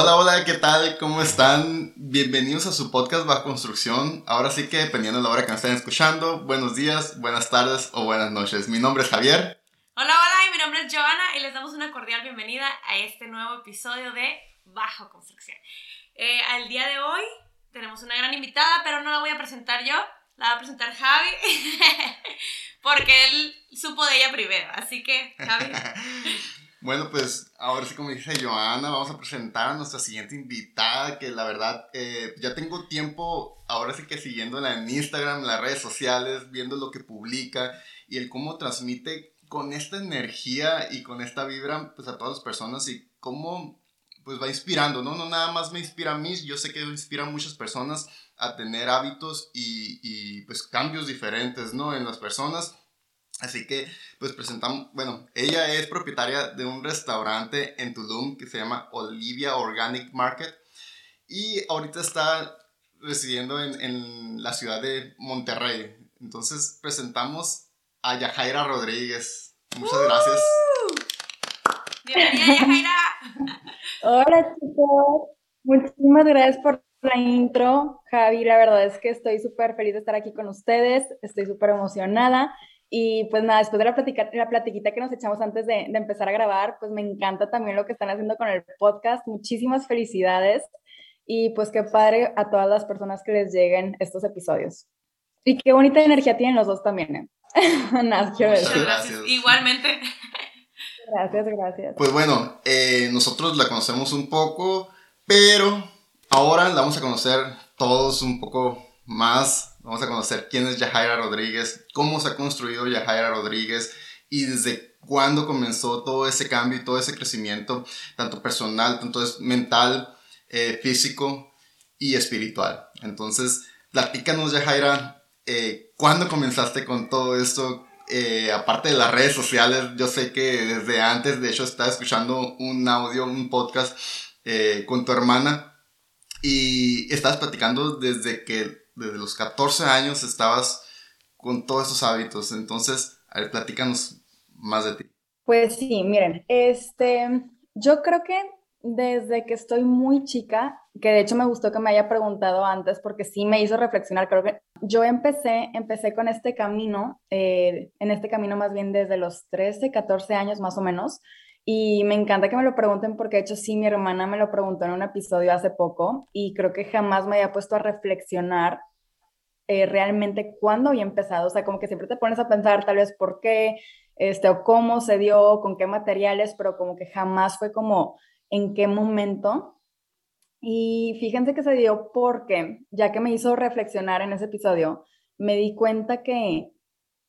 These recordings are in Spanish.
Hola, hola, ¿qué tal? ¿Cómo están? Bienvenidos a su podcast Bajo Construcción. Ahora sí que dependiendo de la hora que me estén escuchando, buenos días, buenas tardes o buenas noches. Mi nombre es Javier. Hola, hola, y mi nombre es Joana y les damos una cordial bienvenida a este nuevo episodio de Bajo Construcción. Eh, al día de hoy tenemos una gran invitada, pero no la voy a presentar yo, la va a presentar Javi, porque él supo de ella primero. Así que, Javi. Bueno, pues ahora sí, como dice Joana, vamos a presentar a nuestra siguiente invitada, que la verdad eh, ya tengo tiempo, ahora sí que siguiéndola en Instagram, las redes sociales, viendo lo que publica y el cómo transmite con esta energía y con esta vibra pues a todas las personas y cómo pues va inspirando, ¿no? No nada más me inspira a mí, yo sé que inspira a muchas personas a tener hábitos y, y pues cambios diferentes, ¿no? En las personas Así que, pues presentamos, bueno, ella es propietaria de un restaurante en Tulum que se llama Olivia Organic Market y ahorita está residiendo en, en la ciudad de Monterrey. Entonces presentamos a Yajaira Rodríguez. Muchas gracias. Bienvenida, Yajaira. Hola chicos, muchísimas gracias por la intro. Javi, la verdad es que estoy súper feliz de estar aquí con ustedes, estoy súper emocionada y pues nada, después de la, platica, la platiquita que nos echamos antes de, de, empezar a grabar, pues me encanta también lo que están haciendo con el podcast. Muchísimas felicidades y pues qué padre a todas las personas que les lleguen estos episodios. Y qué bonita energía tienen los dos también, ¿eh? nada, quiero decir. Gracias. Igualmente. Gracias, gracias. Pues bueno, eh, nosotros la conocemos un poco, pero ahora la vamos a conocer todos un poco más Vamos a conocer quién es Yajaira Rodríguez, cómo se ha construido Yajaira Rodríguez y desde cuándo comenzó todo ese cambio y todo ese crecimiento, tanto personal, tanto mental, eh, físico y espiritual. Entonces, platícanos, Yajaira, eh, ¿cuándo comenzaste con todo esto? Eh, aparte de las redes sociales, yo sé que desde antes, de hecho, estaba escuchando un audio, un podcast eh, con tu hermana y estabas platicando desde que desde los 14 años estabas con todos esos hábitos. Entonces, a ver, platícanos más de ti. Pues sí, miren, este, yo creo que desde que estoy muy chica, que de hecho me gustó que me haya preguntado antes porque sí me hizo reflexionar, creo que yo empecé, empecé con este camino, eh, en este camino más bien desde los 13, 14 años más o menos, y me encanta que me lo pregunten porque de hecho sí, mi hermana me lo preguntó en un episodio hace poco y creo que jamás me había puesto a reflexionar eh, realmente cuándo había empezado. O sea, como que siempre te pones a pensar tal vez por qué, este, o cómo se dio, con qué materiales, pero como que jamás fue como en qué momento. Y fíjense que se dio porque, ya que me hizo reflexionar en ese episodio, me di cuenta que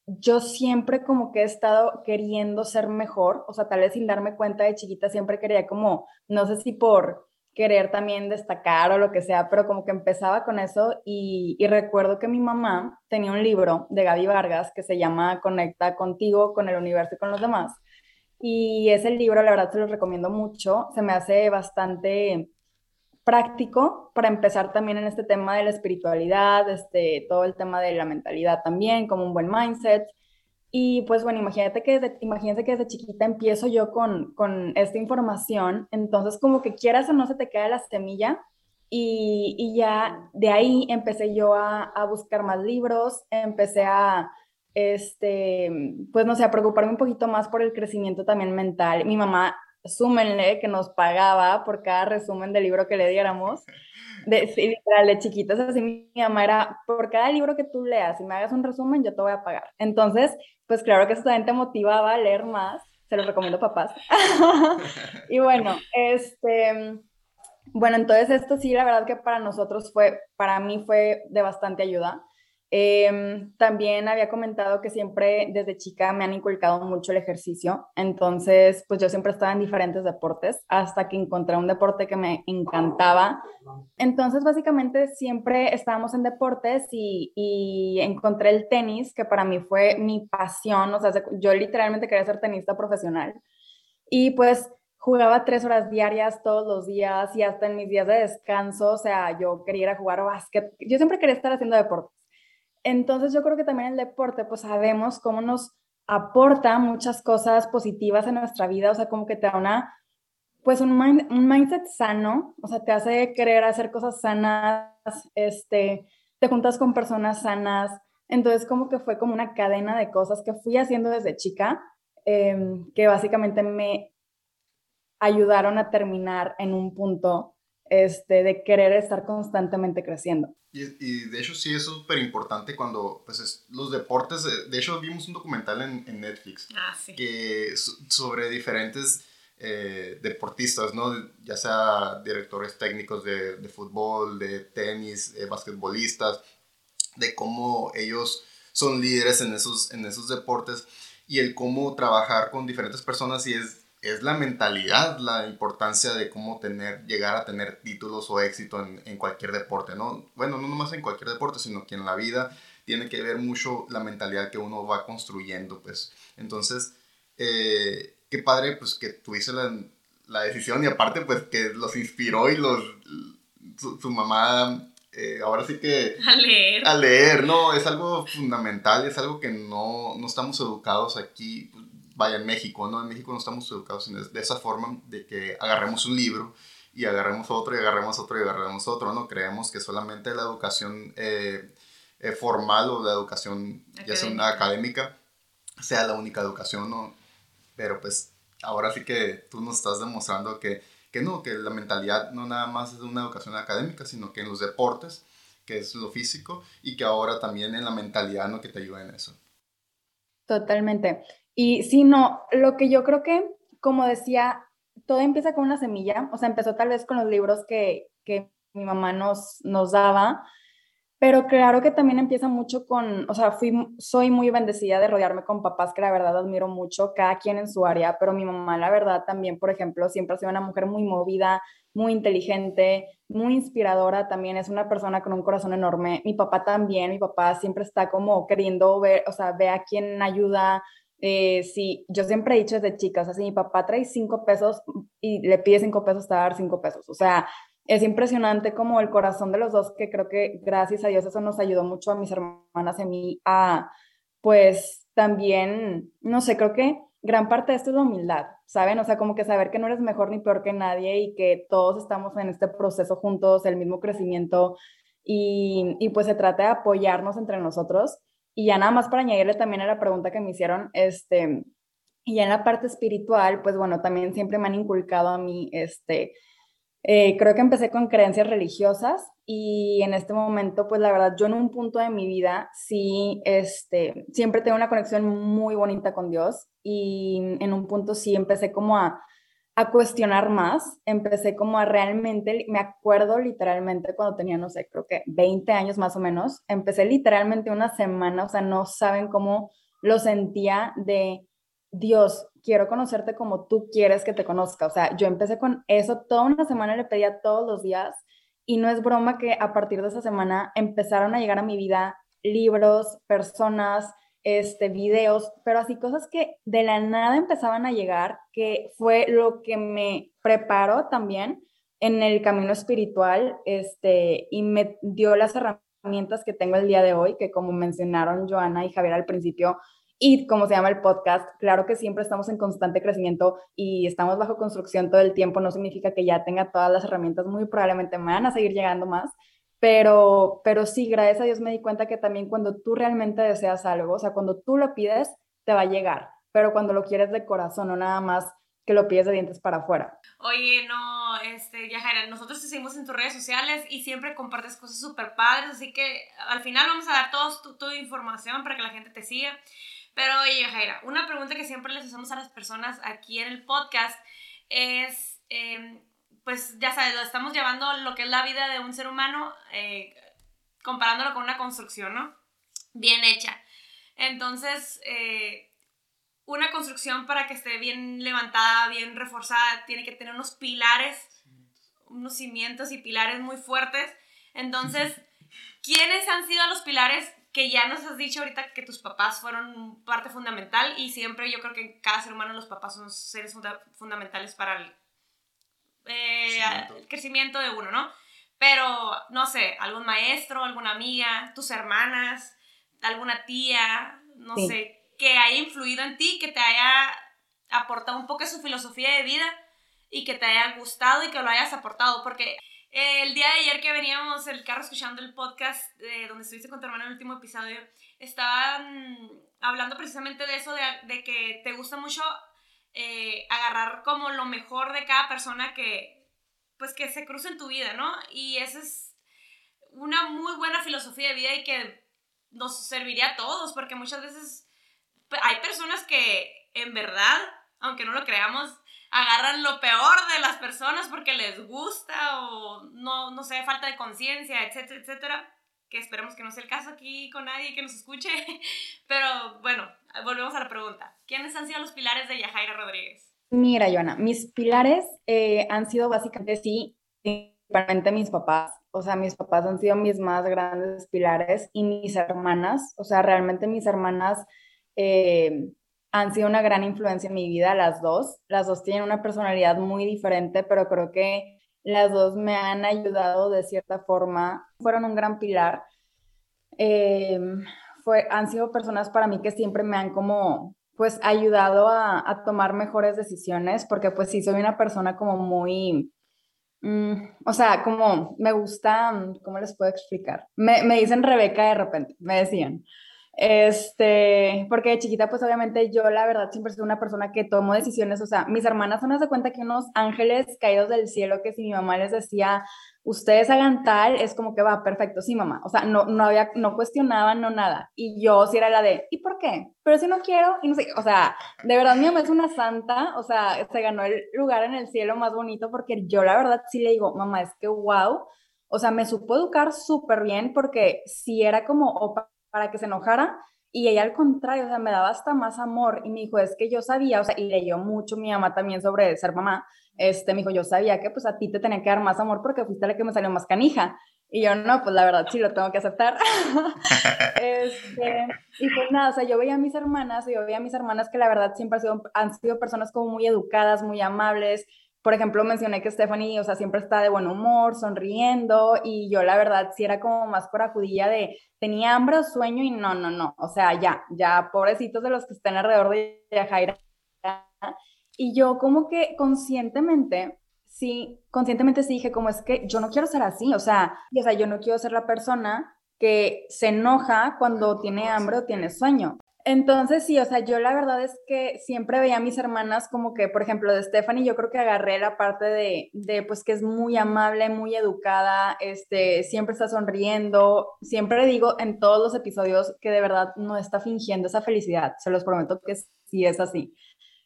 yo siempre como que he estado queriendo ser mejor, o sea, tal vez sin darme cuenta de chiquita siempre quería como, no sé si por querer también destacar o lo que sea, pero como que empezaba con eso y, recuerdo que mi mamá tenía un libro de Gaby Vargas que se llama Conecta contigo, con el universo y con los demás. Y ese libro, la verdad, se lo recomiendo mucho. Se me hace bastante práctico para empezar también en este tema de la espiritualidad, este, todo el tema de la mentalidad también, como un buen mindset. Y pues bueno, imagínate que desde, imagínense que desde chiquita empiezo yo con, con esta información, entonces como que quieras o no se te queda la semilla. Y, y ya de ahí empecé yo a, a, buscar más libros, empecé a, este, pues no sé, preocuparme un poquito más por el crecimiento también mental. Mi mamá, súmenle que nos pagaba por cada resumen del libro que le diéramos de, sí, de chiquitas, así mi mamá era, por cada libro que tú leas y me hagas un resumen, yo te voy a pagar. Entonces, pues claro que eso también te motivaba a leer más, se lo recomiendo papás. y bueno, este, bueno, entonces esto sí, la verdad que para nosotros fue, para mí fue de bastante ayuda. Em, también había comentado que siempre desde chica me han inculcado mucho el ejercicio, entonces pues yo siempre estaba en diferentes deportes hasta que encontré un deporte que me encantaba. Entonces básicamente siempre estábamos en deportes y, y encontré el tenis, que para mí fue mi pasión, o sea, yo literalmente quería ser tenista profesional. Y pues jugaba tres horas diarias todos los días y hasta en mis días de descanso, o sea, yo quería ir a jugar básquet. Yo siempre quería estar haciendo deporte. Entonces yo creo que también el deporte, pues sabemos cómo nos aporta muchas cosas positivas en nuestra vida, o sea, como que te da una pues un, mindset sano, o sea, te hace querer hacer cosas sanas, este, te juntas con personas sanas, entonces como que fue como una cadena de cosas que fui haciendo desde chica, em, que básicamente me ayudaron a terminar en un punto este, de querer estar constantemente creciendo. Y, y de hecho sí es súper importante cuando pues es, los deportes, de, hecho vimos un documental en, en Netflix ah, sí. que, sobre diferentes eh, deportistas, ¿no? ya sea directores técnicos de, de fútbol, de tenis, eh, basquetbolistas, de cómo ellos son líderes en esos, en esos deportes y el cómo trabajar con diferentes personas y es es la mentalidad, la importancia de cómo tener, llegar a tener títulos o éxito en, en, cualquier deporte, ¿no? Bueno, no nomás en cualquier deporte, sino que en la vida tiene que ver mucho la mentalidad que uno va construyendo, pues. Entonces, eh, qué padre, pues, que tuviste la, la, decisión y aparte, pues, que los inspiró y los, su, mamá, eh, ahora sí que... A leer. A leer, ¿no? Es algo fundamental, es algo que no, no estamos educados aquí, vaya, en México, ¿no? En México no estamos educados de esa forma de que agarremos un libro y agarremos otro y agarremos otro y agarremos otro, ¿no? Creemos que solamente la educación eh, eh, formal o la educación, ya sea una académica, sea la única educación, ¿no? Pero pues ahora sí que tú nos estás demostrando que, que no, que la mentalidad no nada más es una educación académica, sino que en los deportes, que es lo físico, y que ahora también en la mentalidad, ¿no? Que te ayuda en eso. Totalmente. Y sí, no, lo que yo creo que, como decía, todo empieza con una semilla, o sea, empezó tal vez con los libros que, que mi mamá nos, nos daba, pero claro que también empieza mucho con, o sea, fui, soy muy bendecida de rodearme con papás que la verdad admiro mucho, cada quien en su área, pero mi mamá la verdad también, por ejemplo, siempre ha sido una mujer muy movida, muy inteligente, muy inspiradora, también es una persona con un corazón enorme. Mi papá también, mi papá siempre está como queriendo ver, o sea, ve a quién ayuda, eh, sí, yo siempre he dicho desde chicas, así mi papá trae cinco pesos y le pide cinco pesos, te va a dar cinco pesos. O sea, es impresionante como el corazón de los dos, que creo que gracias a Dios eso nos ayudó mucho a mis hermanas y a mí a, pues también, no sé, creo que gran parte de esto es la humildad, ¿saben? O sea, como que saber que no eres mejor ni peor que nadie y que todos estamos en este proceso juntos, el mismo crecimiento y, y pues se trata de apoyarnos entre nosotros y ya nada más para añadirle también a la pregunta que me hicieron, este, y ya en la parte espiritual, pues bueno, también siempre me han inculcado a mí, este, eh, creo que empecé con creencias religiosas y en este momento, pues la verdad, yo en un punto de mi vida sí, este, siempre tengo una conexión muy bonita con Dios y en un punto sí empecé como a a cuestionar más, empecé como a realmente, me acuerdo literalmente cuando tenía, no sé, creo que 20 años más o menos, empecé literalmente una semana, o sea, no saben cómo lo sentía de Dios, quiero conocerte como tú quieres que te conozca. O sea, yo empecé con eso, toda una semana le pedía todos los días. Y no es broma que a partir de esa semana empezaron a llegar a mi vida libros, personas, este, videos, pero así cosas que de la nada empezaban a llegar, que fue lo que me preparó también en el camino espiritual, este, y me dio las herramientas que tengo el día de hoy, que como mencionaron Joana y Javier al principio, y como se llama el podcast, claro que siempre estamos en constante crecimiento y estamos bajo construcción todo el tiempo, no significa que ya tenga todas las herramientas, muy probablemente me van a seguir llegando más, pero, pero sí, gracias a Dios me di cuenta que también cuando tú realmente deseas algo, o sea, cuando tú lo pides, te va a llegar, pero cuando lo quieres de corazón, no nada más que lo pides de dientes para afuera. Oye, no, este, Yajaira, nosotros te seguimos en tus redes sociales y siempre compartes cosas súper padres, así que al final vamos a dar toda tu, tu, información para que la gente te siga. Pero oye, Yajaira, una pregunta que siempre les hacemos a las personas aquí en el podcast es... Eh, pues ya sabes, lo estamos llevando lo que es la vida de un ser humano, eh, comparándolo con una construcción, ¿no? Bien hecha. Entonces, eh, una construcción para que esté bien levantada, bien reforzada, tiene que tener unos pilares, unos cimientos y pilares muy fuertes. Entonces, ¿quiénes han sido los pilares que ya nos has dicho ahorita que tus papás fueron parte fundamental y siempre yo creo que cada ser humano los papás son seres fundamentales para el eh, el crecimiento de uno, ¿no? Pero, no sé, algún maestro, alguna amiga, tus hermanas, alguna tía, no sé, que haya influido en ti, que te haya aportado un poco su filosofía de vida y que te haya gustado y que lo hayas aportado, porque eh, el día de ayer que veníamos el carro escuchando el podcast de donde estuviste con tu hermano en el último episodio, estaban hablando precisamente de eso, de, de que te gusta mucho eh, agarrar como lo mejor de cada persona que, pues, que se cruza en tu vida, ¿no? Y esa es una muy buena filosofía de vida y que nos serviría a todos, porque muchas veces hay personas que en verdad, aunque no lo creamos, agarran lo peor de las personas porque les gusta o no, no sé, falta de conciencia, etcétera, etcétera. Que esperemos que no sea el caso aquí con nadie que nos escuche. Pero bueno, volvemos a la pregunta. ¿Quiénes han sido los pilares de Yajaira Rodríguez? Mira, Joana, mis pilares eh, han sido básicamente, sí, principalmente mis papás. O sea, mis papás han sido mis más grandes pilares y mis hermanas. O sea, realmente mis hermanas eh, han sido una gran influencia en mi vida, las dos. Las dos tienen una personalidad muy diferente, pero creo que las dos me han ayudado de cierta forma, fueron un gran pilar. Eh, fue, han sido personas para mí que siempre me han como pues ayudado a, a, tomar mejores decisiones, porque pues sí, soy una persona como muy, mm, o sea, como me gusta, ¿cómo les puedo explicar? Me, me dicen Rebeca de repente, me decían. Este, porque de chiquita, pues obviamente yo la verdad siempre soy una persona que tomo decisiones, o sea, mis hermanas son de cuenta que unos ángeles caídos del cielo, que si mi mamá les decía, ustedes hagan tal, es como que va, perfecto, sí, mamá, o sea, no, no había, no cuestionaban, no nada, y yo sí era la de, ¿y por qué? Pero si no quiero, y no sé, o sea, de verdad mi mamá es una santa, o sea, se ganó el lugar en el cielo más bonito, porque yo la verdad sí le digo, mamá, es que wow, o sea, me supo educar súper bien, porque si era como, para que se enojara. Y ella al contrario, o sea, me daba hasta más amor y me dijo, es que yo sabía, o sea, y leyó mucho mi mamá también sobre ser mamá, este, me dijo, yo sabía que pues a ti te tenía que dar más amor porque fuiste la que me salió más canija. Y yo, no, pues la verdad sí lo tengo que aceptar. este, y pues nada, o sea, yo veía a mis hermanas, y yo veía a mis hermanas que la verdad siempre han sido, han sido personas como muy educadas, muy amables, por ejemplo, mencioné que Stephanie, o sea, siempre está de buen humor, sonriendo, y yo la verdad sí era como más corajudilla de, tenía hambre o sueño, y no, no, no, o sea, ya, ya, pobrecitos de los que están alrededor de Jaira. Y yo como que conscientemente, sí, conscientemente sí dije, como es que yo no quiero ser así, o sea, o sea, yo no quiero ser la persona que se enoja cuando tiene hambre o tiene sueño. Entonces, sí, o sea, yo la verdad es que siempre veía a mis hermanas como que, por ejemplo, de Stephanie, yo creo que agarré la parte de, de, pues, que es muy amable, muy educada, este, siempre está sonriendo, siempre digo en todos los episodios que de verdad no está fingiendo esa felicidad, se los prometo que sí es así.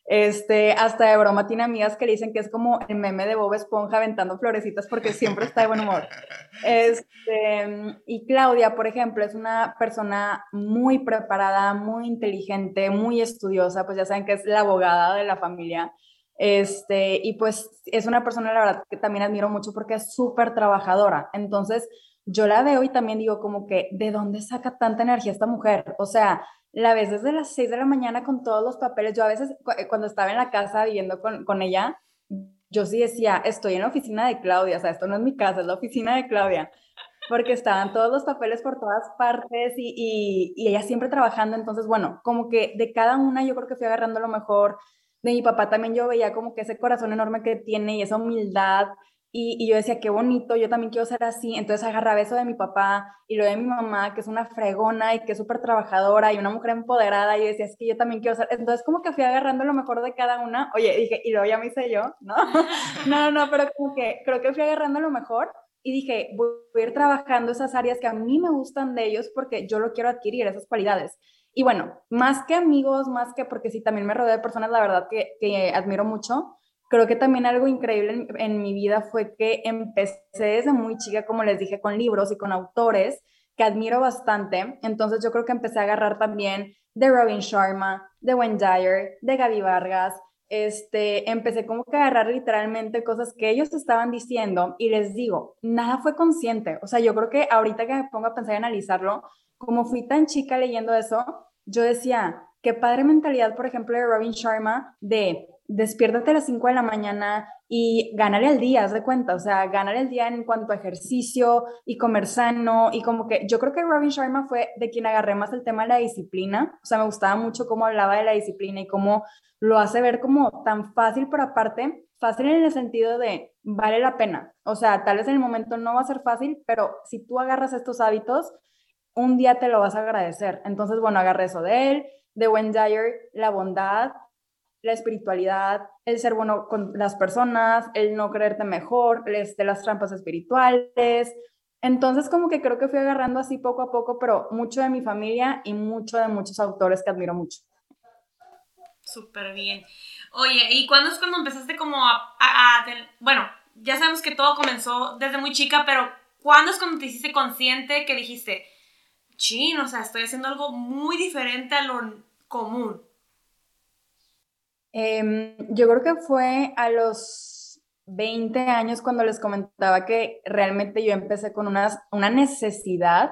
Este, hasta de broma tiene amigas que dicen que es como el meme de Bob Esponja aventando florecitas porque siempre está de buen humor. Este, y Claudia, por ejemplo, es una persona muy preparada, muy inteligente, muy estudiosa, pues ya saben que es la abogada de la familia. Este, y pues es una persona, la verdad, que también admiro mucho porque es súper trabajadora. Entonces, yo la veo y también digo como que, ¿de dónde saca tanta energía esta mujer? O sea, la ves desde las 6 de la mañana con todos los papeles. Yo a veces, eh, cuando estaba en la casa viviendo con, con ella, yo sí decía, estoy en la oficina de Claudia, o sea, esto no es mi casa, es la oficina de Claudia, porque estaban todos los papeles por todas partes y, y, y, ella siempre trabajando, entonces, bueno, como que de cada una yo creo que fui agarrando lo mejor, de mi papá también yo veía como que ese corazón enorme que tiene y esa humildad, y, yo decía, qué bonito, yo también quiero ser así. Entonces agarraba eso de mi papá y lo de mi mamá, que es una fregona y que es súper trabajadora y una mujer empoderada. Y decía, es que yo también quiero ser. Entonces como que fui agarrando lo mejor de cada una. Oye, dije, y luego ya me hice yo, ¿no? no, no, pero como que creo que fui agarrando lo mejor y dije, voy a ir trabajando esas áreas que a mí me gustan de ellos porque yo lo quiero adquirir, esas cualidades. Y bueno, más que amigos, más que porque sí, también me rodeo de personas, la verdad, que, que admiro mucho creo que también algo increíble en, mi vida fue que empecé desde muy chica, como les dije, con libros y con autores que admiro bastante. Entonces yo creo que empecé a agarrar también de Robin Sharma, de Wayne Dyer, de Gaby Vargas. Este, empecé como que a agarrar literalmente cosas que ellos estaban diciendo y les digo, nada fue consciente. O sea, yo creo que ahorita que me pongo a pensar y analizarlo, como fui tan chica leyendo eso, yo decía, qué padre mentalidad, por ejemplo, de Robin Sharma, de despiértate a las 5 de la mañana y gánale al día, haz de cuenta, o sea, gánale el día en cuanto a ejercicio y comer sano y como que yo creo que Robin Sharma fue de quien agarré más el tema de la disciplina, o sea, me gustaba mucho cómo hablaba de la disciplina y cómo lo hace ver como tan fácil, pero aparte fácil en el sentido de vale la pena. O sea, tal vez en el momento no va a ser fácil, pero si tú agarras estos hábitos, un día te lo vas a agradecer. Entonces, bueno, agarré eso de él, de Wayne Dyer, la bondad, la espiritualidad, el ser bueno con las personas, el no creerte mejor, de las trampas espirituales. Entonces, como que creo que fui agarrando así poco a poco, pero mucho de mi familia y mucho de muchos autores que admiro mucho. Súper bien. Oye, ¿y cuándo es cuando empezaste como a, Bueno, ya sabemos que todo comenzó desde muy chica, pero ¿cuándo es cuando te hiciste consciente que dijiste, chin, o sea, estoy haciendo algo muy diferente a lo común? Em, yo creo que fue a los 20 años cuando les comentaba que realmente yo empecé con una, una necesidad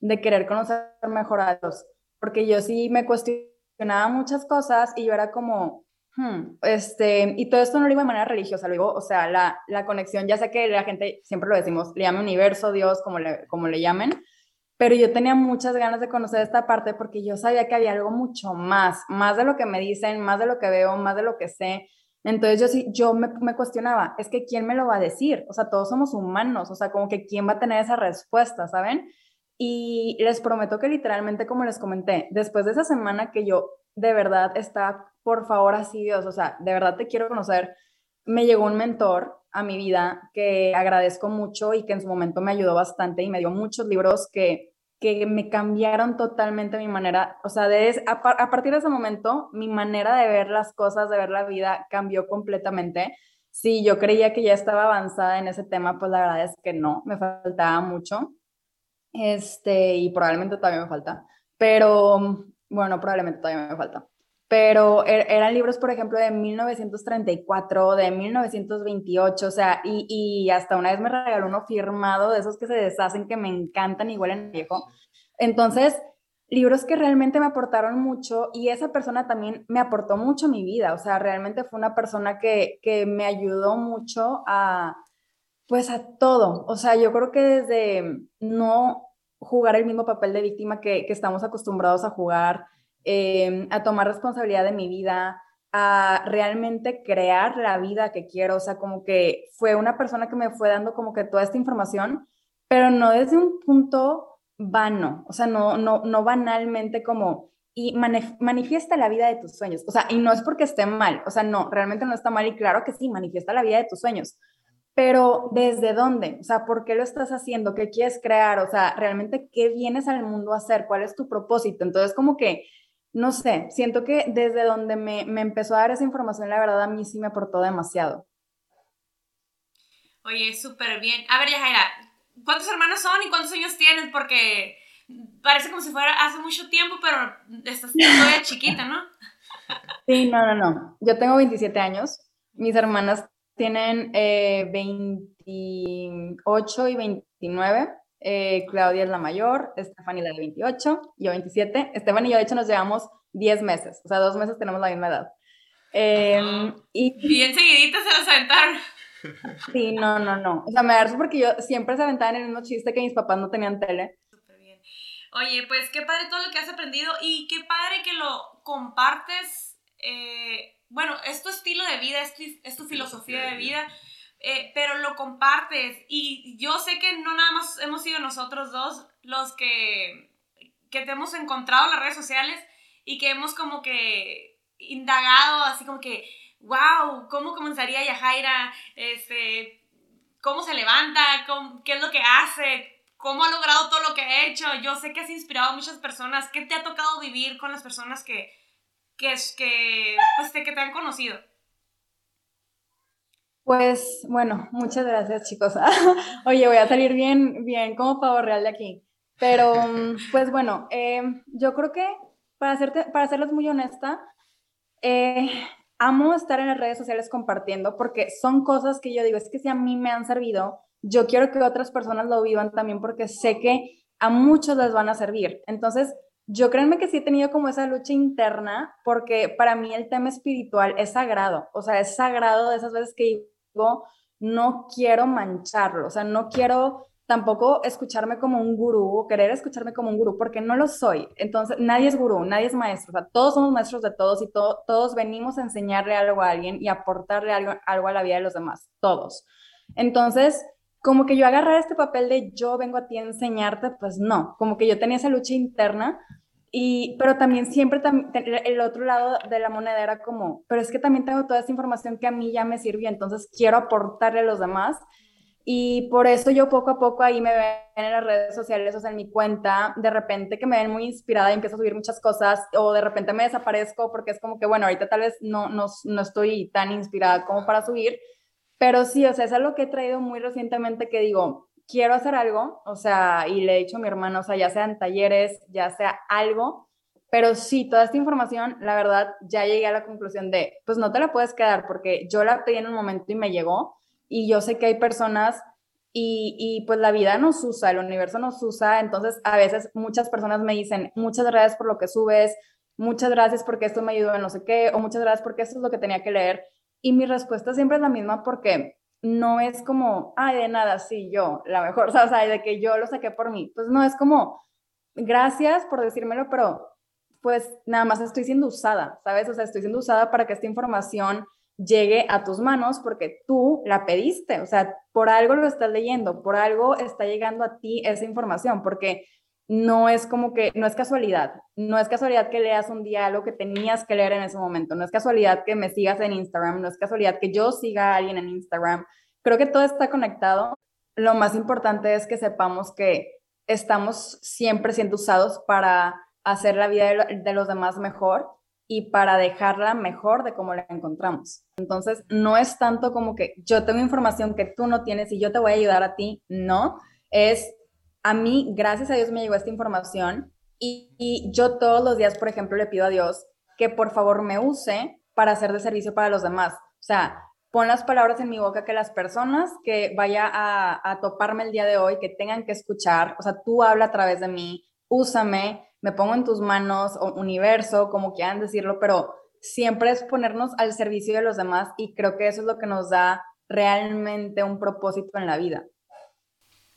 de querer conocer mejor a Dios, porque yo sí me cuestionaba muchas cosas y yo era como, hmm, este, y todo esto no lo iba de manera religiosa, lo digo, o sea, la, la conexión, ya sé que la gente siempre lo decimos, le llame universo, Dios, como le, como le llamen, pero yo tenía muchas ganas de conocer esta parte porque yo sabía que había algo mucho más, más de lo que me dicen, más de lo que veo, más de lo que sé. Entonces yo sí, yo me, cuestionaba, es que ¿quién me lo va a decir? O sea, todos somos humanos, o sea, como que ¿quién va a tener esa respuesta, saben? Y les prometo que literalmente, como les comenté, después de esa semana que yo de verdad estaba, por favor, así Dios, o sea, de verdad te quiero conocer, me llegó un mentor a mi vida que agradezco mucho y que en su momento me ayudó bastante y me dio muchos libros que que me cambiaron totalmente mi manera, o sea, a, partir de ese momento, mi manera de ver las cosas, de ver la vida, cambió completamente. Sí, yo creía que ya estaba avanzada en ese tema, pues la verdad es que no, me faltaba mucho. Este, y probablemente todavía me falta, pero bueno, probablemente todavía me falta. Pero er, eran libros, por ejemplo, de 1934, de 1928, o sea, y, y hasta una vez me regaló uno firmado de esos que se deshacen, que me encantan, igual en viejo. Entonces, libros que realmente me aportaron mucho y esa persona también me aportó mucho a mi vida, o sea, realmente fue una persona que, que me ayudó mucho a, pues a todo, o sea, yo creo que desde no jugar el mismo papel de víctima que, que estamos acostumbrados a jugar, eh, a tomar responsabilidad de mi vida, a realmente crear la vida que quiero, o sea, como que fue una persona que me fue dando como que toda esta información, pero no desde un punto vano, o sea, no, no, no banalmente como, y manifiesta la vida de tus sueños, o sea, y no es porque esté mal, o sea, no, realmente no está mal y claro que sí, manifiesta la vida de tus sueños, pero ¿desde dónde? O sea, ¿por qué lo estás haciendo? ¿Qué quieres crear? O sea, realmente, ¿qué vienes al mundo a hacer? ¿Cuál es tu propósito? Entonces, como que, no sé, siento que desde donde me, me empezó a dar esa información, la verdad, a mí sí me aportó demasiado. Oye, súper bien. A ver, Yajaira, ¿Cuántos hermanos son y cuántos años tienes? Porque parece como si fuera hace mucho tiempo, pero estás todavía chiquita, ¿no? Sí, no, no, no. Yo tengo 27 años. Mis hermanas tienen eh, 28 y 29. Eh, Claudia es la mayor, Stephanie la de 28, yo 27. Stephanie y yo, de hecho, nos llevamos 10 meses. O sea, dos meses tenemos la misma edad. Eh, y bien seguiditas se las aventaron. Sí, no, no, no. O sea, me da porque yo siempre se aventaban en el mismo chiste que mis papás no tenían tele. Súper bien. Oye, pues qué padre todo lo que has aprendido y qué padre que lo compartes. Eh, bueno, es tu estilo de vida, es tu, filosofía de vida, eh, pero lo compartes. Y yo sé que no nada más hemos sido nosotros dos los que, que te hemos encontrado en las redes sociales y que hemos como que indagado, así como que wow, ¿cómo comenzaría Yajaira? Este, ¿Cómo se levanta? ¿Qué es lo que hace? ¿Cómo ha logrado todo lo que ha hecho? Yo sé que has inspirado a muchas personas. ¿Qué te ha tocado vivir con las personas que, que, que, pues, que te han conocido? Pues bueno, muchas gracias chicos. Oye, voy a salir bien, bien como pavo real de aquí. Pero pues bueno, eh, yo creo que para, hacerte, para serles muy honesta, eh, amo estar en las redes sociales compartiendo porque son cosas que yo digo, es que si a mí me han servido, yo quiero que otras personas lo vivan también porque sé que a muchos les van a servir. Entonces, yo créanme que sí he tenido como esa lucha interna porque para mí el tema espiritual es sagrado, o sea, es sagrado de esas veces que no quiero mancharlo, o sea, no quiero tampoco escucharme como un gurú o querer escucharme como un gurú, porque no lo soy. Entonces, nadie es gurú, nadie es maestro. O sea, todos somos maestros de todos y todos venimos a enseñarle algo a alguien y aportarle algo, algo a la vida de los demás, todos. Entonces, como que yo agarrar este papel de yo vengo a ti a enseñarte, pues no, como que yo tenía esa lucha interna pero también siempre el otro lado de la moneda era como, pero es que también tengo toda esta información que a mí ya me sirvió, entonces quiero aportarle a los demás. Y por eso yo poco a poco ahí me ven en las redes sociales, o sea, en mi cuenta, de repente que me ven muy inspirada y empiezo a subir muchas cosas, o de repente me desaparezco porque es como que, bueno, ahorita tal vez no, no, no estoy tan inspirada como para subir, pero sí, o sea, es algo que he traído muy recientemente que digo, quiero hacer algo, o sea, y le he dicho a mi hermano, o sea, ya sean talleres, ya sea algo, pero sí, toda esta información, la verdad, ya llegué a la conclusión de, pues no te la puedes quedar porque yo la pedí en un momento y me llegó, y yo sé que hay personas y, y, pues la vida nos usa, el universo nos usa, entonces a veces muchas personas me dicen, muchas gracias por lo que subes, muchas gracias porque esto me ayudó en no sé qué, o muchas gracias porque esto es lo que tenía que leer. Y mi respuesta siempre es la misma porque no es como, ay, de nada, sí, yo, la mejor, o sea, de que yo lo saqué por mí. Pues no, es como, gracias por decírmelo, pero pues nada más estoy siendo usada, ¿sabes? O sea, estoy siendo usada para que esta información llegue a tus manos porque tú la pediste, o sea, por algo lo estás leyendo, por algo está llegando a ti esa información, porque no es como que, no es casualidad, no es casualidad que leas un día lo que tenías que leer en ese momento, no es casualidad que me sigas en Instagram, no es casualidad que yo siga a alguien en Instagram, creo que todo está conectado. Lo más importante es que sepamos que estamos siempre siendo usados para hacer la vida de, los demás mejor y para dejarla mejor de como la encontramos. Entonces, no es tanto como que yo tengo información que tú no tienes y yo te voy a ayudar a ti, no, es a mí, gracias a Dios me llegó esta información y, yo todos los días, por ejemplo, le pido a Dios que por favor me use para hacer de servicio para los demás. O sea, pon las palabras en mi boca que las personas que vaya a, a, toparme el día de hoy, que tengan que escuchar, o sea, tú habla a través de mí, úsame, me pongo en tus manos, o universo, como quieran decirlo, pero siempre es ponernos al servicio de los demás y creo que eso es lo que nos da realmente un propósito en la vida.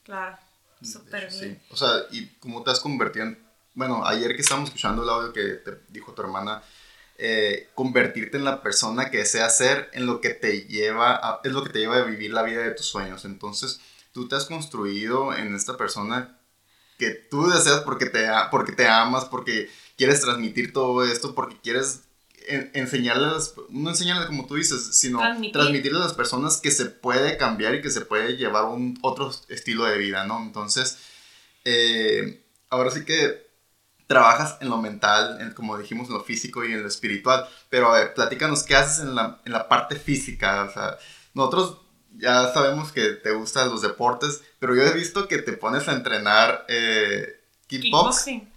Claro. Súper Sí, o sea, y como te has convertido en, bueno, ayer que estábamos escuchando el audio que te dijo tu hermana, eh, convertirte en la persona que deseas ser, en lo que te lleva, a, es lo que te lleva a vivir la vida de tus sueños. Entonces, tú te has construido en esta persona que tú deseas porque te, porque te amas, porque quieres transmitir todo esto, porque quieres enseñarles, no enseñarles como tú dices, sino transmitirle a las personas que se puede cambiar y que se puede llevar un otro estilo de vida, ¿no? Entonces, eh, ahora sí que trabajas en lo mental, como dijimos, en lo físico y en lo espiritual, pero a ver, platícanos qué haces en la, en la parte física, o sea, nosotros ya sabemos que te gustan los deportes, pero yo he visto que te pones a entrenar eh, kickboxing.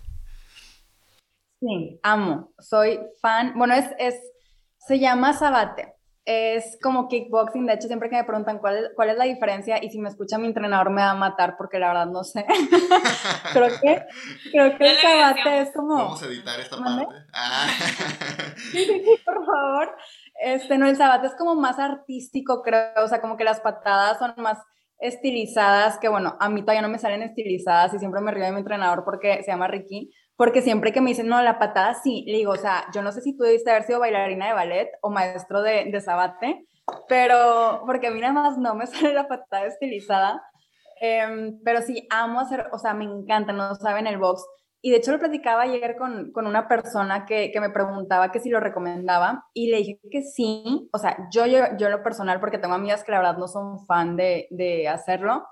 Sí, amo. Soy fan. Bueno, es, es, se llama Sabate. Es como kickboxing. De hecho, siempre que me preguntan cuál es, cuál es la diferencia y si me escucha mi entrenador me va a matar porque la verdad no sé. creo que, creo que el Sabate es como... Vamos a editar esta parte. Ah. sí, sí, sí, por favor. Este, no, el Sabate es como más artístico, creo. O sea, como que las patadas son más estilizadas, que bueno, a mí todavía no me salen estilizadas y siempre me río de mi entrenador porque se llama Ricky, porque siempre que me dicen, no, la patada sí, le digo, o sea, yo no sé si tú debiste haber sido bailarina de ballet o maestro de, de sabate, pero porque a mí nada más no me sale la patada estilizada, em, pero sí, amo hacer, o sea, me encanta, no saben el box. Y de hecho lo platicaba ayer con, con una persona que, que, me preguntaba que si lo recomendaba y le dije que sí, o sea, yo, yo, yo lo personal, porque tengo amigas que la verdad no son fan de, de hacerlo,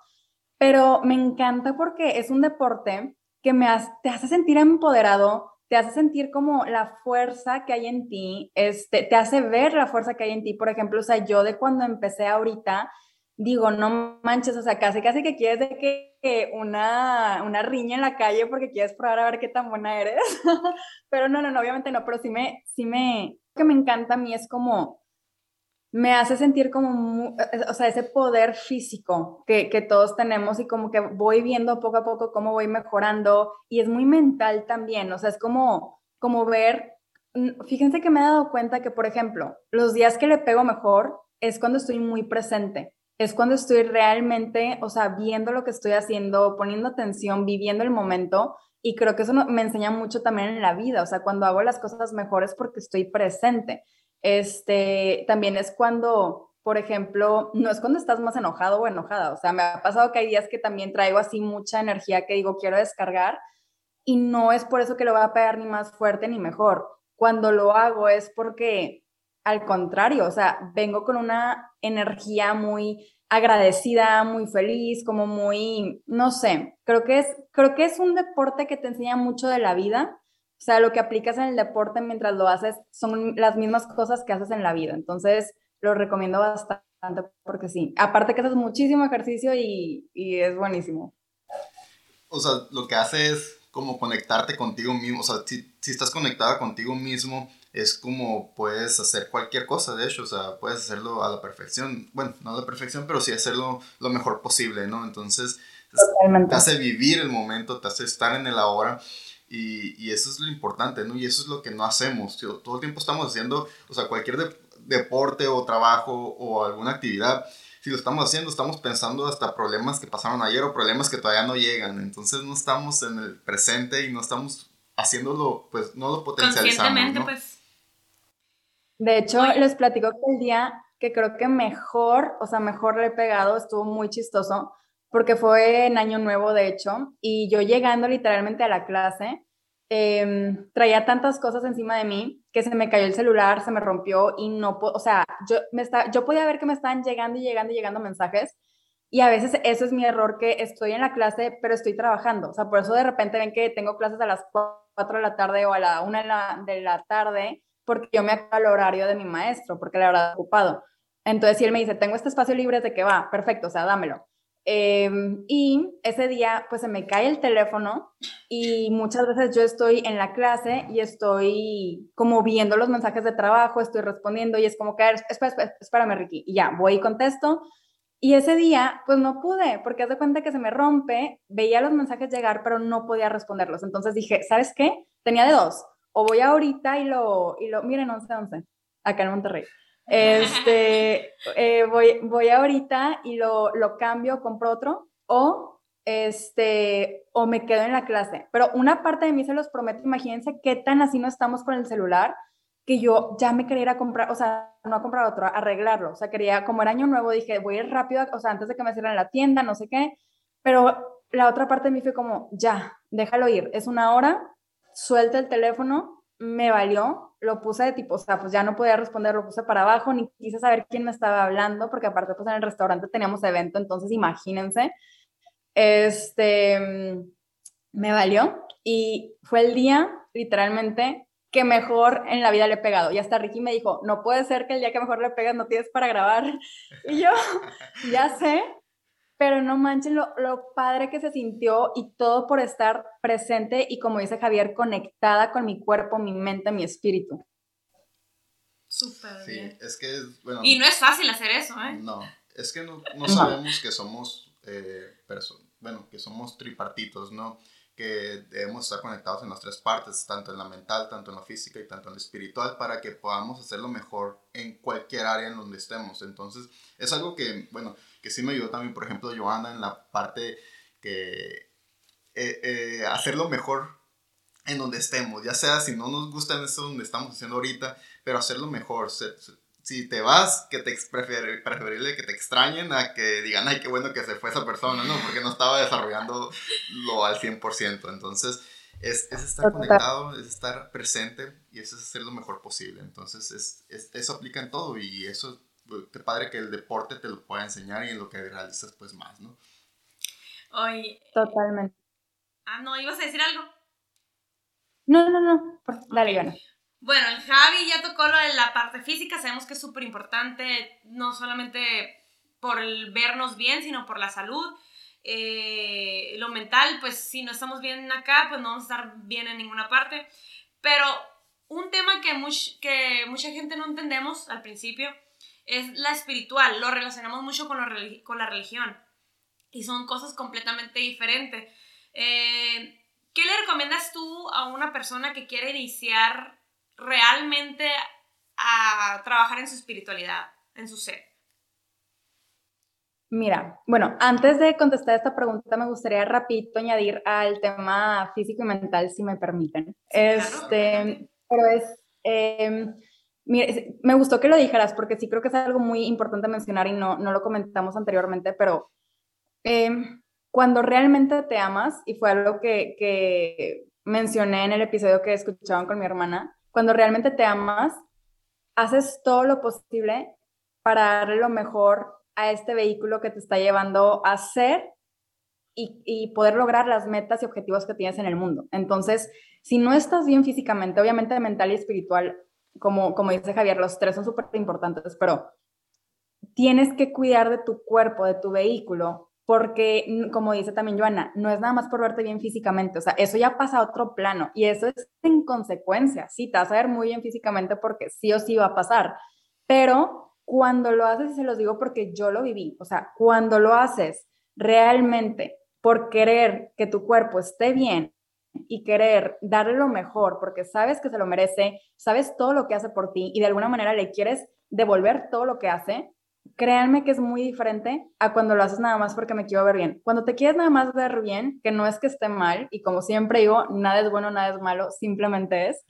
pero me encanta porque es un deporte que me te hace sentir empoderado, te hace sentir como la fuerza que hay en ti, este, te hace ver la fuerza que hay en ti. Por ejemplo, o sea, yo de cuando empecé ahorita, digo, no manches, o sea, casi, casi que quieres de que una, una riña en la calle porque quieres probar a ver qué tan buena eres. pero no, no, no, obviamente no, pero sí me, sí me, que me encanta a mí es como me hace sentir como, o sea, ese poder físico que, que, todos tenemos y como que voy viendo poco a poco cómo voy mejorando y es muy mental también, o sea, es como, como ver, fíjense que me he dado cuenta que, por ejemplo, los días que le pego mejor es cuando estoy muy presente. es cuando estoy realmente, o sea, viendo lo que estoy haciendo, poniendo atención, viviendo el momento. Y creo que eso me enseña mucho también en la vida, o sea, cuando hago las cosas mejores porque estoy presente. Este, también es cuando, por ejemplo, no es cuando estás más enojado o enojada, o sea, me ha pasado que hay días que también traigo así mucha energía que digo, quiero descargar, y no es por eso que lo voy a pegar ni más fuerte ni mejor. Cuando lo hago es porque al contrario, o sea, vengo con una energía muy agradecida, muy feliz, como muy, no sé, creo que es, creo que es un deporte que te enseña mucho de la vida. O sea, lo que aplicas en el deporte mientras lo haces son las mismas cosas que haces en la vida. Entonces, lo recomiendo bastante porque sí. Aparte que haces muchísimo ejercicio y, y es buenísimo. O sea, lo que hace es como conectarte contigo mismo. O sea, si, si estás conectada contigo mismo, es como puedes hacer cualquier cosa, de hecho, o sea, puedes hacerlo a la perfección, bueno, no a la perfección, pero sí hacerlo lo mejor posible, ¿no? Entonces, te hace vivir el momento, te hace estar en el ahora. Y, y, eso es lo importante, ¿no? Y eso es lo que no hacemos. Todo el tiempo estamos haciendo, o sea, cualquier deporte o trabajo o alguna actividad, si lo estamos haciendo, estamos pensando hasta problemas que pasaron ayer o problemas que todavía no llegan. Entonces no estamos en el presente y no estamos haciéndolo, pues no lo potencializamos. ¿no? pues de hecho, les platico que el día que creo que mejor, o sea, mejor le he pegado, estuvo muy chistoso, porque fue en Año Nuevo, de hecho, y yo llegando literalmente a la clase, em, traía tantas cosas encima de mí que se me cayó el celular, se me rompió y no, o sea, yo, me está, yo podía ver que me estaban llegando y llegando y llegando mensajes. Y a veces eso es mi error, que estoy en la clase, pero estoy trabajando. O sea, por eso de repente ven que tengo clases a las 4 de la tarde o a la 1 de la tarde porque yo me acabo el horario de mi maestro, porque la verdad ocupado. Entonces, si él me dice, tengo este espacio libre, ¿de que va? Perfecto, o sea, dámelo. Em, y ese día, pues se me cae el teléfono y muchas veces yo estoy en la clase y estoy como viendo los mensajes de trabajo, estoy respondiendo y es como que, espera, espera, espérame, Ricky, y ya, voy y contesto. Y ese día, pues no pude, porque haz de cuenta que se me rompe, veía los mensajes llegar, pero no podía responderlos. Entonces dije, ¿sabes qué? Tenía de dos o voy ahorita y lo, y lo miren, 11-11, acá en Monterrey. Este, eh, voy, voy ahorita y lo, lo cambio, compro otro, o, este, o me quedo en la clase. Pero una parte de mí se los prometo, imagínense qué tan así no estamos con el celular, que yo ya me quería ir a comprar, o sea, no a comprar otro, a arreglarlo. O sea, quería, como era año nuevo, dije, voy a ir rápido, o sea, antes de que me cierren la tienda, no sé qué. Pero la otra parte de mí fue como, ya, déjalo ir, es una hora, suelta el teléfono, me valió, lo puse de tipo, o sea, pues ya no podía responder, lo puse para abajo, ni quise saber quién me estaba hablando, porque aparte pues en el restaurante teníamos evento, entonces imagínense, este, me valió y fue el día, literalmente, que mejor en la vida le he pegado. Y hasta Ricky me dijo, no puede ser que el día que mejor le pegas no tienes para grabar. Y yo, ya sé, pero no manchen lo, lo, padre que se sintió y todo por estar presente y como dice Javier, conectada con mi cuerpo, mi mente, mi espíritu. Súper sí, es que, bueno. Y no es fácil hacer eso, ¿eh? No, es que no, no sabemos que somos, eh, bueno, que somos tripartitos, ¿no? Que debemos estar conectados en las tres partes, tanto en la mental, tanto en la física y tanto en la espiritual, para que podamos hacerlo mejor en cualquier área en donde estemos. Entonces, es algo que, bueno, que sí me ayudó también, por ejemplo, Joana en la parte que eh, eh, hacerlo mejor en donde estemos, ya sea si no nos gusta en eso donde estamos haciendo ahorita, pero hacerlo mejor. Si te vas, que te preferible que te extrañen a que digan, ay, qué bueno que se fue esa persona, ¿no? Porque no estaba desarrollando lo al 100%. Entonces, es, es estar conectado, es estar presente y eso es hacer lo mejor posible. Entonces, es, es, eso aplica en todo y eso qué padre que el deporte te lo pueda enseñar y en lo que realizas pues más, ¿no? Oye. Totalmente. Ah, no, ibas a decir algo. No, no, no. Dale, gana. Bueno, el Javi ya tocó lo de la parte física, sabemos que es súper importante, no solamente por el vernos bien, sino por la salud. Eh, lo mental, pues si no estamos bien acá, pues no vamos a estar bien en ninguna parte. Pero un tema que, que mucha gente no entendemos al principio es la espiritual, lo relacionamos mucho con, con la religión y son cosas completamente diferentes. Eh, ¿Qué le recomiendas tú a una persona que quiere iniciar realmente a trabajar en su espiritualidad, en su ser? Mira, bueno, antes de contestar esta pregunta, me gustaría rapidito añadir al tema físico y mental, si me permiten. este, pero es, me gustó que lo dijeras porque sí creo que es algo muy importante mencionar y no, no lo comentamos anteriormente, pero em, cuando realmente te amas, y fue algo que, que mencioné en el episodio que escuchaban con mi hermana, cuando realmente te amas, haces todo lo posible para darle lo mejor a este vehículo que te está llevando a ser y, poder lograr las metas y objetivos que tienes en el mundo. Entonces, si no estás bien físicamente, obviamente mental y espiritual, como, como dice Javier, los tres son súper importantes, pero tienes que cuidar de tu cuerpo, de tu vehículo, porque, como dice también Joana, no es nada más por verte bien físicamente, o sea, eso ya pasa a otro plano y eso es en consecuencia, sí, te vas a ver muy bien físicamente porque sí o sí va a pasar, pero cuando lo haces, y se los digo porque yo lo viví, o sea, cuando lo haces realmente por querer que tu cuerpo esté bien y querer darle lo mejor porque sabes que se lo merece, sabes todo lo que hace por ti y de alguna manera le quieres devolver todo lo que hace, créanme que es muy diferente a cuando lo haces nada más porque me quiero ver bien. Cuando te quieres nada más ver bien, que no es que esté mal, y como siempre digo, nada es bueno, nada es malo, simplemente es,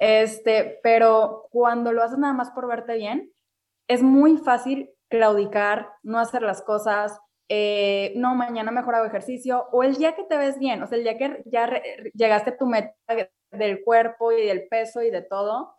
este, pero cuando lo haces nada más por verte bien, es muy fácil claudicar, no hacer las cosas, eh, no, mañana mejor hago ejercicio, o el día que te ves bien, o sea, el día que ya llegaste a tu meta del cuerpo y del peso y de todo,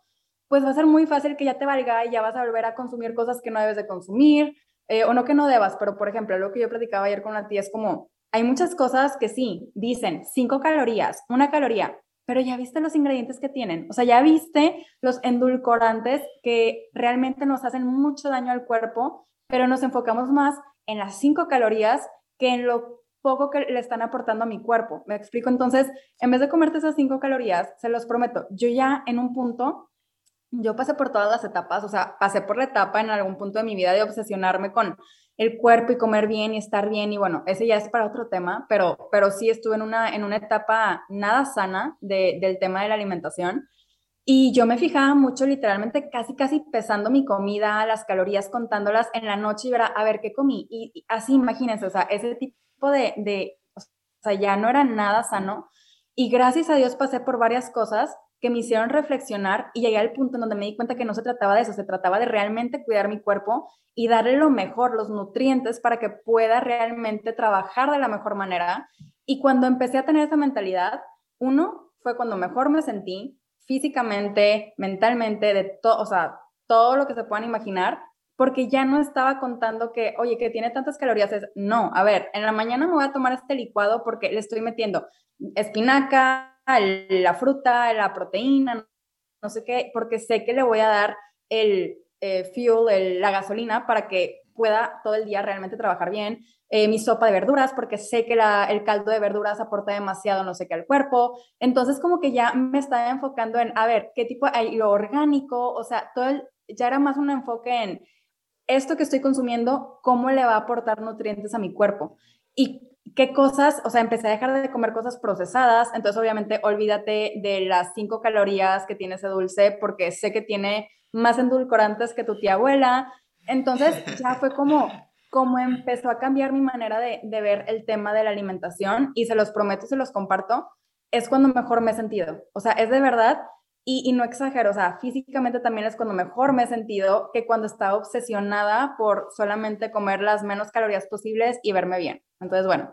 pues va a ser muy fácil que ya te valga y ya vas a volver a consumir cosas que no debes de consumir, eh, o no que no debas, pero por ejemplo, lo que yo platicaba ayer con la tía es como, hay muchas cosas que sí, dicen 5 calorías, una caloría, pero ya viste los ingredientes que tienen, o sea, ya viste los endulcorantes que realmente nos hacen mucho daño al cuerpo, pero nos enfocamos más en las cinco calorías que en lo poco que le están aportando a mi cuerpo. ¿Me explico? Entonces, en vez de comerte esas cinco calorías, se los prometo, yo ya en un punto, yo pasé por todas las etapas, o sea, pasé por la etapa en algún punto de mi vida de obsesionarme con el cuerpo y comer bien y estar bien y bueno, ese ya es para otro tema, pero, pero sí estuve en una, en una etapa nada sana del tema de la alimentación y yo me fijaba mucho literalmente casi casi pesando mi comida, las calorías contándolas en la noche y ver a, ver qué comí y, así imagínense, o sea, ese tipo de, de, o sea, ya no era nada sano. Y gracias a Dios pasé por varias cosas que me hicieron reflexionar y llegué al punto en donde me di cuenta que no se trataba de eso, se trataba de realmente cuidar mi cuerpo y darle lo mejor, los nutrientes para que pueda realmente trabajar de la mejor manera. Y cuando empecé a tener esa mentalidad, uno fue cuando mejor me sentí físicamente, mentalmente, de todo, o sea, todo lo que se puedan imaginar, porque ya no estaba contando que, oye, que tiene tantas calorías. Es, no, a ver, en la mañana me voy a tomar este licuado porque le estoy metiendo espinaca, la fruta, la proteína, no sé qué, porque sé que le voy a dar el eh, fuel, la gasolina para que pueda todo el día realmente trabajar bien. Eh, mi sopa de verduras, porque sé que el caldo de verduras aporta demasiado, no sé qué, al cuerpo. Entonces, como que ya me estaba enfocando en, a ver, qué tipo, hay lo orgánico, o sea, todo ya era más un enfoque en esto que estoy consumiendo, cómo le va a aportar nutrientes a mi cuerpo. Y qué cosas, o sea, empecé a dejar de comer cosas procesadas, entonces obviamente olvídate de las cinco calorías que tiene ese dulce porque sé que tiene más endulcorantes que tu tía abuela. Entonces ya fue como, como empezó a cambiar mi manera de, de ver el tema de la alimentación y se los prometo, se los comparto, es cuando mejor me he sentido. O sea, es de verdad y, y, no exagero, o sea, físicamente también es cuando mejor me he sentido que cuando estaba obsesionada por solamente comer las menos calorías posibles y verme bien. Entonces, bueno,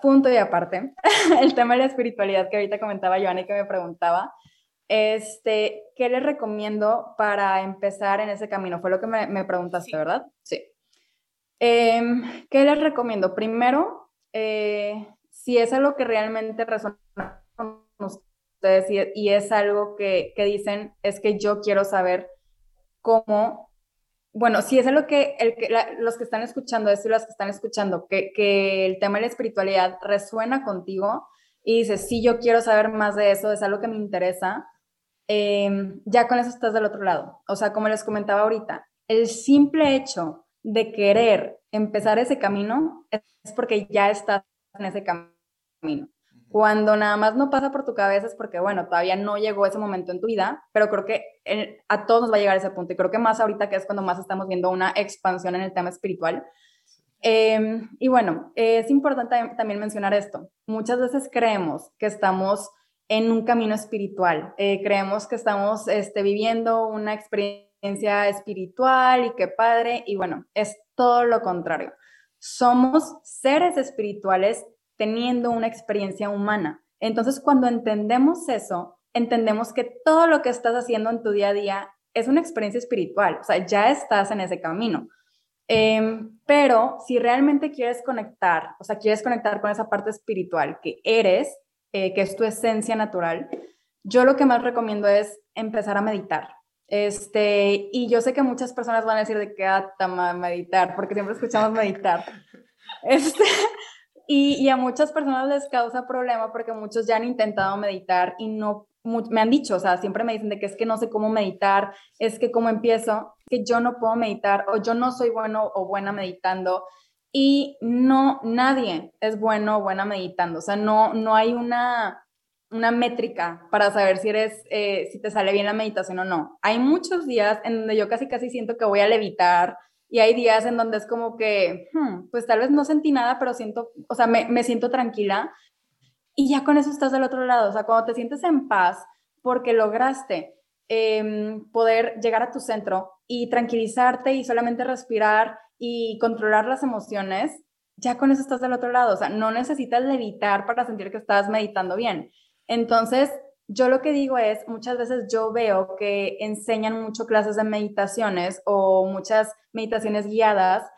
punto y aparte, el tema de la espiritualidad que ahorita comentaba Joana y que me preguntaba, este, ¿qué les recomiendo para empezar en ese camino? Fue lo que me, me preguntaste, ¿verdad? Sí. Em, ¿Qué les recomiendo? Primero, eh, si es algo que realmente resuena con ustedes y, es algo que, que, dicen, es que yo quiero saber cómo bueno, si es lo que, el que los que están escuchando esto y los que están escuchando, que, que, el tema de la espiritualidad resuena contigo y dices, sí, yo quiero saber más de eso, es algo que me interesa, em, ya con eso estás del otro lado. O sea, como les comentaba ahorita, el simple hecho de querer empezar ese camino es porque ya estás en ese camino. Cuando nada más no pasa por tu cabeza es porque, bueno, todavía no llegó ese momento en tu vida, pero creo que a todos nos va a llegar ese punto. Y creo que más ahorita que es cuando más estamos viendo una expansión en el tema espiritual. Em, y bueno, es importante también mencionar esto. Muchas veces creemos que estamos en un camino espiritual, eh, creemos que estamos este, viviendo una experiencia espiritual y qué padre, y bueno, es todo lo contrario. Somos seres espirituales teniendo una experiencia humana. Entonces, cuando entendemos eso, entendemos que todo lo que estás haciendo en tu día a día es una experiencia espiritual, o sea, ya estás en ese camino. Em, pero si realmente quieres conectar, o sea, quieres conectar con esa parte espiritual que eres, eh, que es tu esencia natural, yo lo que más recomiendo es empezar a meditar. Este, y yo sé que muchas personas van a decir de qué atama meditar, porque siempre escuchamos meditar. Este, y, y, a muchas personas les causa problema porque muchos ya han intentado meditar y no me han dicho, o sea, siempre me dicen de que es que no sé cómo meditar, es que cómo empiezo, que yo no puedo meditar o yo no soy bueno o buena meditando y no, nadie es bueno o buena meditando, o sea, no, no hay una, una métrica para saber si eres, eh, si te sale bien la meditación o no. Hay muchos días en donde yo casi casi siento que voy a levitar y hay días en donde es como que, hmm, pues tal vez no sentí nada, pero siento, o sea, me, me siento tranquila y ya con eso estás del otro lado, o sea, cuando te sientes en paz porque lograste em, poder llegar a tu centro y tranquilizarte y solamente respirar y controlar las emociones, ya con eso estás del otro lado, o sea, no necesitas levitar para sentir que estás meditando bien. Entonces, yo lo que digo es, muchas veces yo veo que enseñan mucho clases de meditaciones o muchas meditaciones guiadas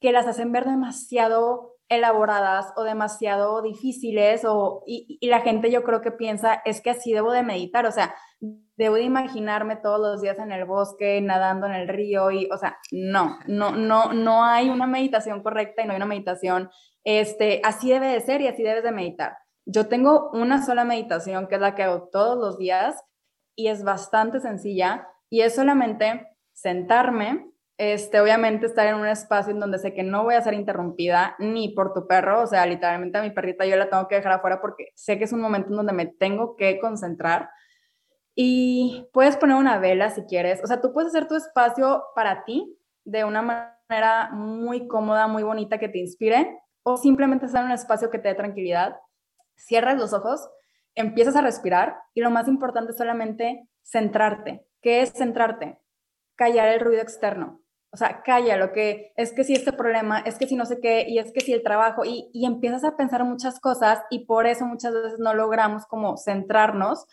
que las hacen ver demasiado elaboradas o demasiado difíciles o, y, la gente yo creo que piensa es que así debo de meditar, o sea, debo de imaginarme todos los días en el bosque, nadando en el río y, o sea, no, no, no, no hay una meditación correcta y no hay una meditación, este, así debe de ser y así debes de meditar. Yo tengo una sola meditación que es la que hago todos los días y es bastante sencilla y es solamente sentarme, este, obviamente estar en un espacio en donde sé que no voy a ser interrumpida ni por tu perro, o sea, literalmente a mi perrita yo la tengo que dejar afuera porque sé que es un momento en donde me tengo que concentrar. Y puedes poner una vela si quieres, o sea, tú puedes hacer tu espacio para ti de una manera muy cómoda, muy bonita que te inspire, o simplemente en un espacio que te dé tranquilidad. Cierras los ojos, empiezas a respirar y lo más importante es solamente centrarte. ¿Qué es centrarte? Callar el ruido externo o sea, calla lo que es que si este problema, es que si no sé qué, y es que si el trabajo, y, y empiezas a pensar muchas cosas y por eso muchas veces no logramos como centrarnos,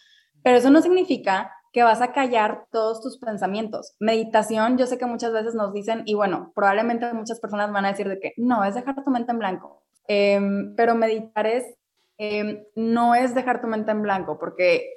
pero eso no significa que vas a callar todos tus pensamientos. Meditación, yo sé que muchas veces nos dicen, y bueno, probablemente muchas personas van a decir de que no, es dejar tu mente en blanco, em, pero meditar es, em, no es dejar tu mente en blanco, porque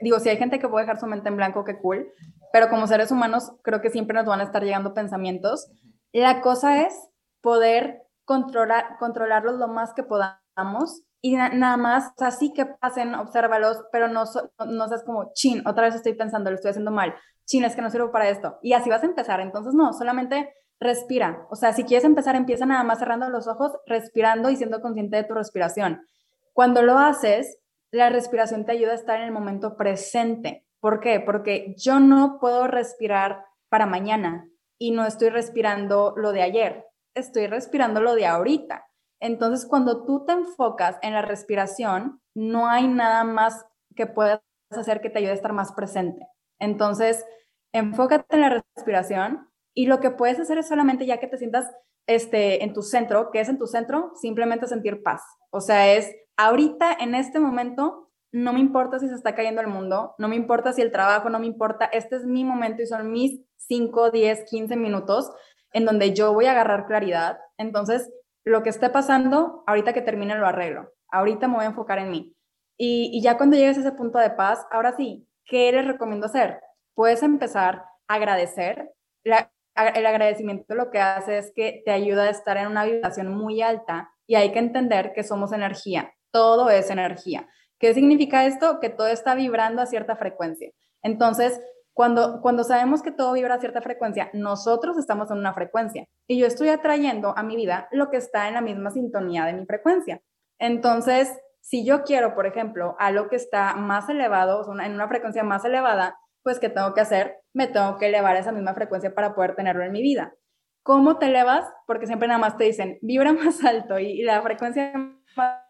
digo, si hay gente que puede dejar su mente en blanco, qué cool, pero como seres humanos creo que siempre nos van a estar llegando pensamientos. La cosa es poder controlar, controlarlos lo más que podamos y nada más, o sea, sí que pasen, obsérvalos, pero no, no, seas como, chin, otra vez estoy pensando, lo estoy haciendo mal, chin, es que no sirvo para esto. Y así vas a empezar. Entonces, no, solamente respira. O sea, si quieres empezar, empieza nada más cerrando los ojos, respirando y siendo consciente de tu respiración. Cuando lo haces, la respiración te ayuda a estar en el momento presente. ¿Por qué? Porque yo no puedo respirar para mañana y no estoy respirando lo de ayer, estoy respirando lo de ahorita. Entonces, cuando tú te enfocas en la respiración, no hay nada más que puedas hacer que te ayude a estar más presente. Entonces, enfócate en la respiración y lo que puedes hacer es solamente ya que te sientas este, en tu centro, que es en tu centro, simplemente sentir paz. O sea, es ahorita, en este momento, no me importa si se está cayendo el mundo, no me importa si el trabajo, no me importa, este es mi momento y son mis 5, 10, 15 minutos en donde yo voy a agarrar claridad. Entonces, lo que esté pasando, ahorita que termine lo arreglo. Ahorita me voy a enfocar en mí. Y, ya cuando llegues a ese punto de paz, ahora sí, ¿qué les recomiendo hacer? Puedes empezar a agradecer. el agradecimiento lo que hace es que te ayuda a estar en una vibración muy alta y hay que entender que somos energía todo es energía. ¿Qué significa esto? Que todo está vibrando a cierta frecuencia. Entonces, cuando, cuando sabemos que todo vibra a cierta frecuencia, nosotros estamos en una frecuencia y yo estoy atrayendo a mi vida lo que está en la misma sintonía de mi frecuencia. Entonces, si yo quiero, por ejemplo, algo que está más elevado, en una frecuencia más elevada, pues ¿qué tengo que hacer? Me tengo que elevar esa misma frecuencia para poder tenerlo en mi vida. ¿Cómo te elevas? Porque siempre nada más te dicen, vibra más alto y, la frecuencia más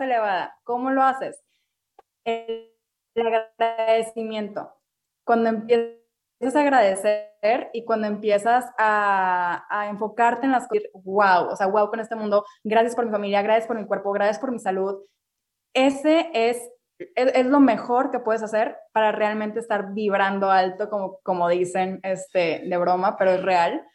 elevada. ¿Cómo lo haces? El, agradecimiento. Cuando empiezas a agradecer y cuando empiezas a, a, enfocarte en las cosas, wow, o sea, wow con este mundo, gracias por mi familia, gracias por mi cuerpo, gracias por mi salud. Ese es es, lo mejor que puedes hacer para realmente estar vibrando alto, como, como dicen este, de broma, pero es real.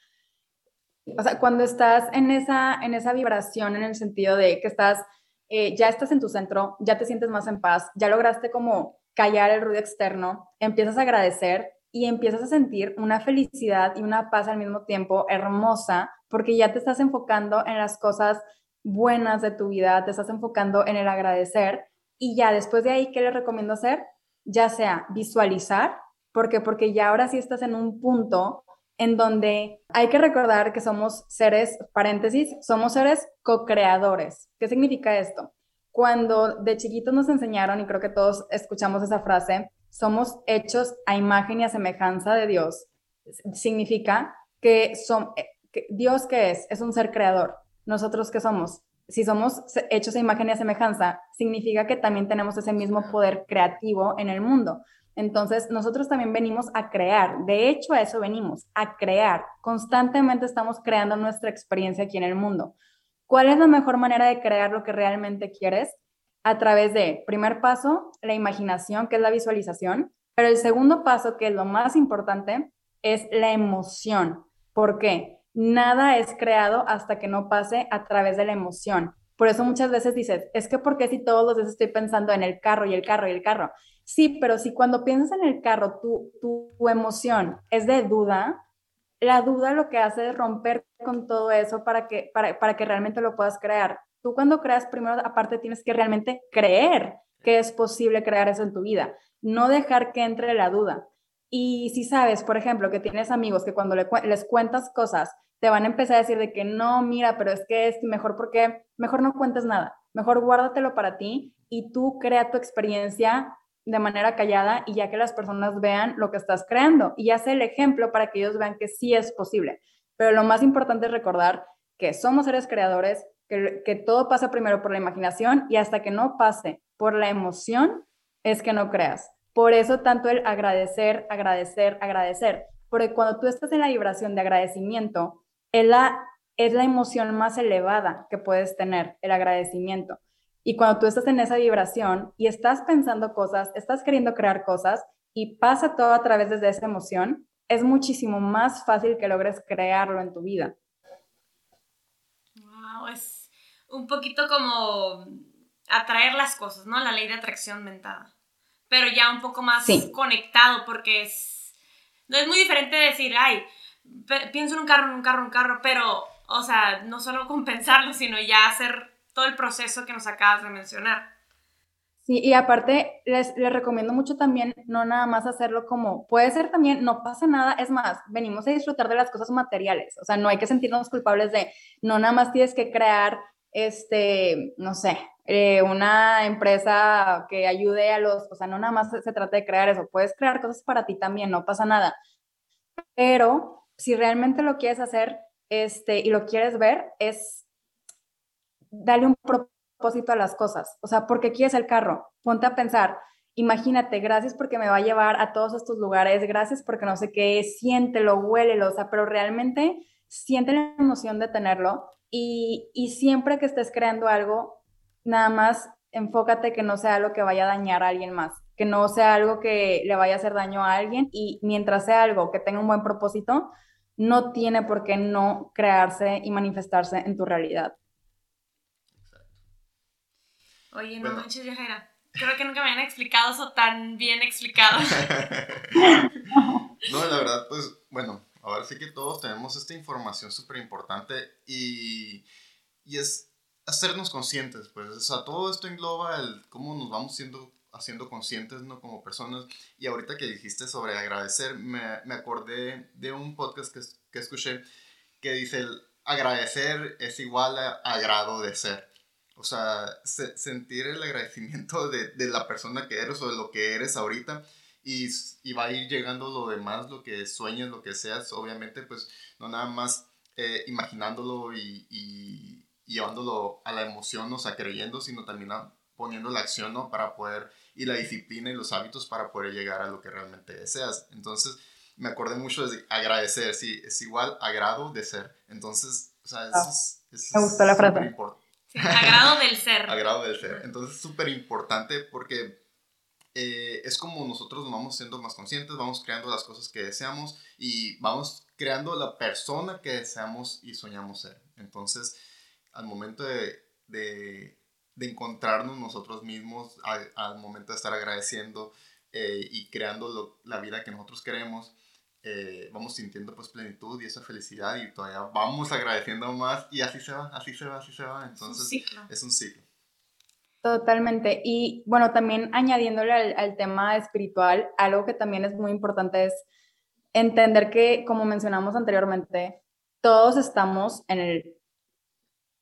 O sea, cuando estás en esa, en esa vibración, en el sentido de que estás, eh, ya estás en tu centro, ya te sientes más en paz, ya lograste como callar el ruido externo, empiezas a agradecer y empiezas a sentir una felicidad y una paz al mismo tiempo hermosa, porque ya te estás enfocando en las cosas buenas de tu vida, te estás enfocando en el agradecer y ya después de ahí, ¿qué les recomiendo hacer? Ya sea visualizar, porque porque ya ahora sí estás en un punto en donde hay que recordar que somos seres, paréntesis, somos seres co-creadores. ¿Qué significa esto? Cuando de chiquitos nos enseñaron, y creo que todos escuchamos esa frase, somos hechos a imagen y a semejanza de Dios. Significa que, son, eh, que Dios que es, es un ser creador. Nosotros que somos, si somos hechos a imagen y a semejanza, significa que también tenemos ese mismo poder creativo en el mundo. Entonces, nosotros también venimos a crear. De hecho, a eso venimos, a crear. Constantemente estamos creando nuestra experiencia aquí en el mundo. ¿Cuál es la mejor manera de crear lo que realmente quieres? A través de, primer paso, la imaginación, que es la visualización. Pero el segundo paso, que es lo más importante, es la emoción. ¿Por qué? nada es creado hasta que no pase a través de la emoción. Por eso muchas veces dices, es que ¿por qué si todos los días estoy pensando en el carro y el carro y el carro? Sí, pero si cuando piensas en el carro tu, tu, emoción es de duda, la duda lo que hace es romper con todo eso para que, para, para que realmente lo puedas crear. Tú cuando creas, primero aparte tienes que realmente creer que es posible crear eso en tu vida, no dejar que entre la duda. Y si sabes, por ejemplo, que tienes amigos que cuando les cuentas cosas, te van a empezar a decir de que no, mira, pero es que es mejor porque, mejor no cuentes nada, mejor guárdatelo para ti y tú crea tu experiencia de manera callada y ya que las personas vean lo que estás creando y hace el ejemplo para que ellos vean que sí es posible. Pero lo más importante es recordar que somos seres creadores, que, que todo pasa primero por la imaginación y hasta que no pase por la emoción es que no creas. Por eso tanto el agradecer, agradecer, agradecer. Porque cuando tú estás en la vibración de agradecimiento, es la, es la emoción más elevada que puedes tener, el agradecimiento. Y cuando tú estás en esa vibración y estás pensando cosas, estás queriendo crear cosas y pasa todo a través de esa emoción, es muchísimo más fácil que logres crearlo en tu vida. Wow, es un poquito como atraer las cosas, ¿no? La ley de atracción mental pero ya un poco más conectado porque es, no es muy diferente decir, ay, pienso en un carro, en un carro, en un carro, pero, o sea, no solo compensarlo, sino ya hacer todo el proceso que nos acabas de mencionar. Sí, y aparte les, les, recomiendo mucho también no nada más hacerlo como, puede ser también, no pasa nada, es más, venimos a disfrutar de las cosas materiales, o sea, no hay que sentirnos culpables de, no nada más tienes que crear, este, no sé, eh, una empresa que ayude a los, o sea, no nada más se, trata de crear eso, puedes crear cosas para ti también, no pasa nada. Pero si realmente lo quieres hacer este, y lo quieres ver, es darle un propósito a las cosas. O sea, ¿por qué quieres el carro? Ponte a pensar, imagínate, gracias porque me va a llevar a todos estos lugares, gracias porque no sé qué, siéntelo, huélelo, o sea, pero realmente siente la emoción de tenerlo y, y siempre que estés creando algo, nada más enfócate que no sea algo que vaya a dañar a alguien más, que no sea algo que le vaya a hacer daño a alguien y mientras sea algo que tenga un buen propósito, no tiene por qué no crearse y manifestarse en tu realidad. Oye, no manches, viajera. Creo que nunca me habían explicado eso tan bien explicado. no, la verdad, pues, bueno, ahora sí que todos tenemos esta información súper importante y, y es hacernos conscientes, pues, o sea, todo esto engloba el cómo nos vamos siendo, haciendo conscientes, ¿no? Como personas. Y ahorita que dijiste sobre agradecer, me, me acordé de un podcast que, que escuché que dice, el agradecer es igual a agradecer. O sea, sentir el agradecimiento de, de, la persona que eres o de lo que eres ahorita. Y, y va a ir llegando lo demás, lo que sueñes, lo que seas. Obviamente, pues, no nada más eh, imaginándolo y, y, llevándolo a la emoción, o sea, creyendo, sino también poniendo la acción, ¿no? Para poder, y la disciplina y los hábitos para poder llegar a lo que realmente deseas. Entonces, me acordé mucho de agradecer, sí, es igual agrado de ser. Entonces, o sea, ah, es, me gustó la frase. Agrado del ser. agrado del ser. Entonces, es súper importante porque eh, es como nosotros nos vamos siendo más conscientes, vamos creando las cosas que deseamos y vamos creando la persona que deseamos y soñamos ser. Entonces, al momento de, de, encontrarnos nosotros mismos, al, momento de estar agradeciendo eh, y creando la vida que nosotros queremos, eh, vamos sintiendo pues plenitud y esa felicidad y todavía vamos agradeciendo más y así se va, así se va, así se va. Entonces, es un ciclo. Totalmente. Y bueno, también añadiéndole al, tema espiritual, algo que también es muy importante es entender que, como mencionamos anteriormente, todos estamos en el,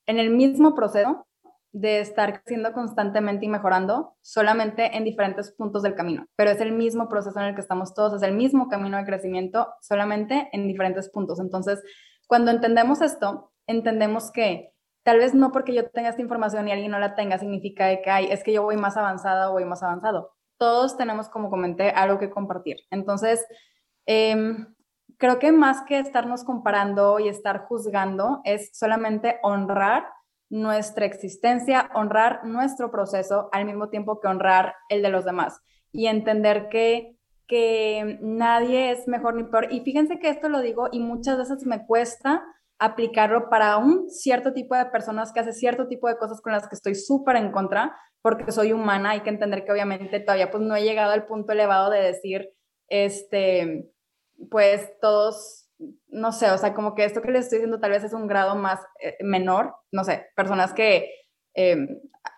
en el mismo proceso de estar creciendo constantemente y mejorando, solamente en diferentes puntos del camino, pero es el mismo proceso en el que estamos todos, es el mismo camino de crecimiento, solamente en diferentes puntos. Entonces, cuando entendemos esto, entendemos que tal vez no porque yo tenga esta información y alguien no la tenga, significa que hay, es que yo voy más avanzada o voy más avanzado. Todos tenemos, como comenté, algo que compartir. Entonces, em, creo que más que estarnos comparando y estar juzgando, es solamente honrar nuestra existencia, honrar nuestro proceso al mismo tiempo que honrar el de los demás y entender que, que nadie es mejor ni peor. Y fíjense que esto lo digo y muchas veces me cuesta aplicarlo para un cierto tipo de personas que hace cierto tipo de cosas con las que estoy súper en contra, porque soy humana, hay que entender que obviamente todavía pues no he llegado al punto elevado de decir, este, pues todos, no sé, o sea, como que esto que les estoy diciendo tal vez es un grado más eh, menor, no sé, personas que em,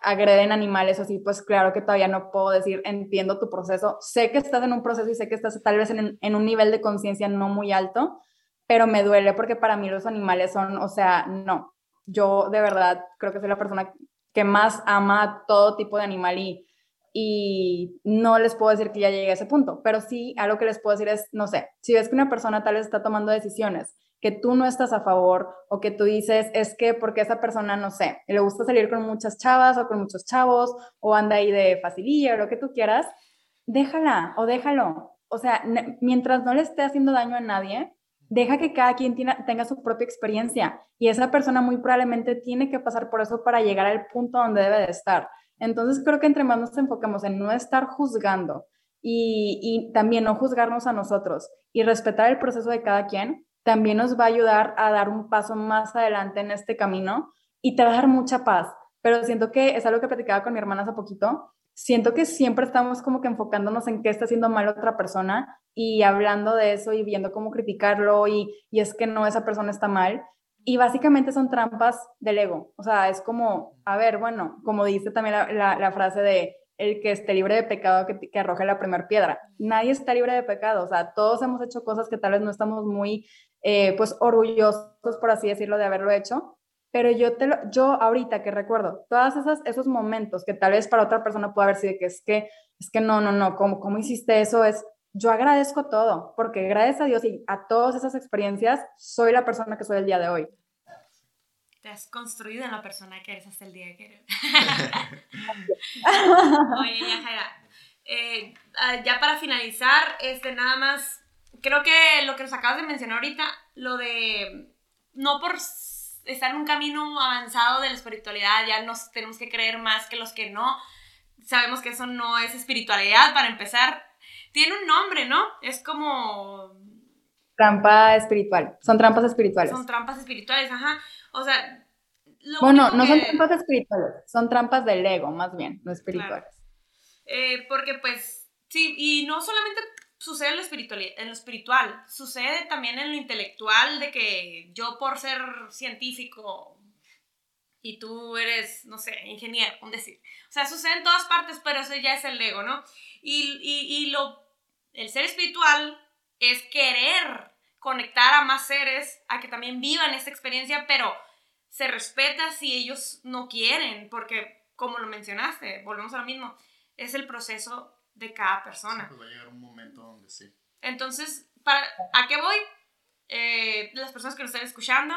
agreden animales o así, pues claro que todavía no puedo decir, entiendo tu proceso, sé que estás en un proceso y sé que estás tal vez en, en un nivel de conciencia no muy alto, pero me duele porque para mí los animales son, o sea, no, yo de verdad creo que soy la persona que más ama todo tipo de animal y, y no les puedo decir que ya llegué a ese punto, pero sí algo que les puedo decir es, no sé, si ves que una persona tal vez está tomando decisiones que tú no estás a favor o que tú dices es que porque esa persona, no sé, le gusta salir con muchas chavas o con muchos chavos o anda ahí de facililla o lo que tú quieras, déjala o déjalo. O sea, mientras no le esté haciendo daño a nadie, deja que cada quien tenga su propia experiencia y esa persona muy probablemente tiene que pasar por eso para llegar al punto donde debe de estar. Entonces creo que entre más nos enfocamos en no estar juzgando y, también no juzgarnos a nosotros y respetar el proceso de cada quien, también nos va a ayudar a dar un paso más adelante en este camino y te va a dar mucha paz. Pero siento que es algo que platicaba con mi hermana hace poquito, siento que siempre estamos como que enfocándonos en qué está haciendo mal otra persona y hablando de eso y viendo cómo criticarlo y, y es que no, esa persona está mal. Y básicamente son trampas del ego. O sea, es como, a ver, bueno, como dice también la, frase de el que esté libre de pecado que, que arroje la primera piedra. Nadie está libre de pecado. O sea, todos hemos hecho cosas que tal vez no estamos muy, eh, pues, orgullosos, por así decirlo, de haberlo hecho pero yo, te lo, yo ahorita que recuerdo todos esos momentos que tal vez para otra persona puede haber sido que es que, es que no, no, no, ¿cómo, ¿cómo hiciste eso? Es, yo agradezco todo, porque gracias a Dios y a todas esas experiencias, soy la persona que soy el día de hoy. Te has construido en la persona que eres hasta el día que eres. Oye, ya, Jaira, eh, ah, ya para finalizar, este, nada más, creo que lo que nos acabas de mencionar ahorita, lo de no por estar en un camino avanzado de la espiritualidad, ya nos tenemos que creer más que los que no. Sabemos que eso no es espiritualidad, para empezar. Tiene un nombre, ¿no? Es como... Trampa espiritual. Son trampas espirituales. Son trampas espirituales, ajá. O sea... bueno, no son trampas espirituales, son trampas del ego, más bien, no espirituales. Eh, porque pues, sí, y no solamente sucede en lo, espiritual, en lo espiritual, sucede también en lo intelectual de que yo por ser científico y tú eres, no sé, ingeniero, un decir. O sea, sucede en todas partes, pero eso ya es el ego, ¿no? Y, y, y lo, el ser espiritual es querer conectar a más seres a que también vivan esta experiencia, pero se respeta si ellos no quieren, porque como lo mencionaste, volvemos a lo mismo, es el proceso de cada persona. pues va a llegar un momento donde sí. Entonces, para, ¿a qué voy? eh, las personas que nos están escuchando,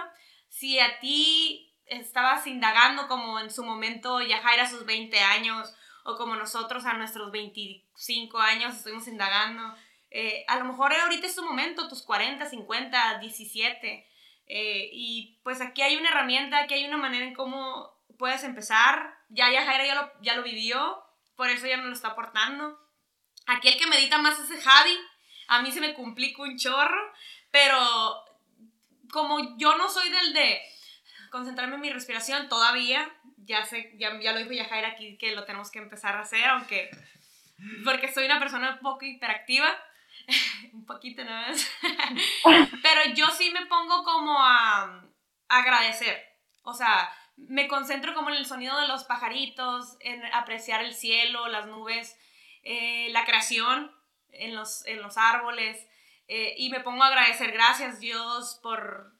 si a ti estabas indagando como en su momento Yajaira a sus 20 años o como nosotros a nuestros 25 años estuvimos indagando, eh, a lo mejor ahorita es tu momento, tus 40, 50, 17. y pues aquí hay una herramienta, aquí hay una manera en cómo puedes empezar. Ya Yajaira ya lo, ya lo vivió, por eso ya no lo está aportando. Aquí el que medita más es Javi. A mí se me complica un chorro, pero como yo no soy del de concentrarme en mi respiración todavía, ya sé, ya, ya lo dijo Yajaira aquí que lo tenemos que empezar a hacer, aunque porque soy una persona un poco interactiva, un poquito nada más, pero yo sí me pongo como a agradecer, o sea, me concentro como en el sonido de los pajaritos, en apreciar el cielo, las nubes, eh, la creación en los, en los árboles, eh, y me pongo a agradecer, gracias Dios por,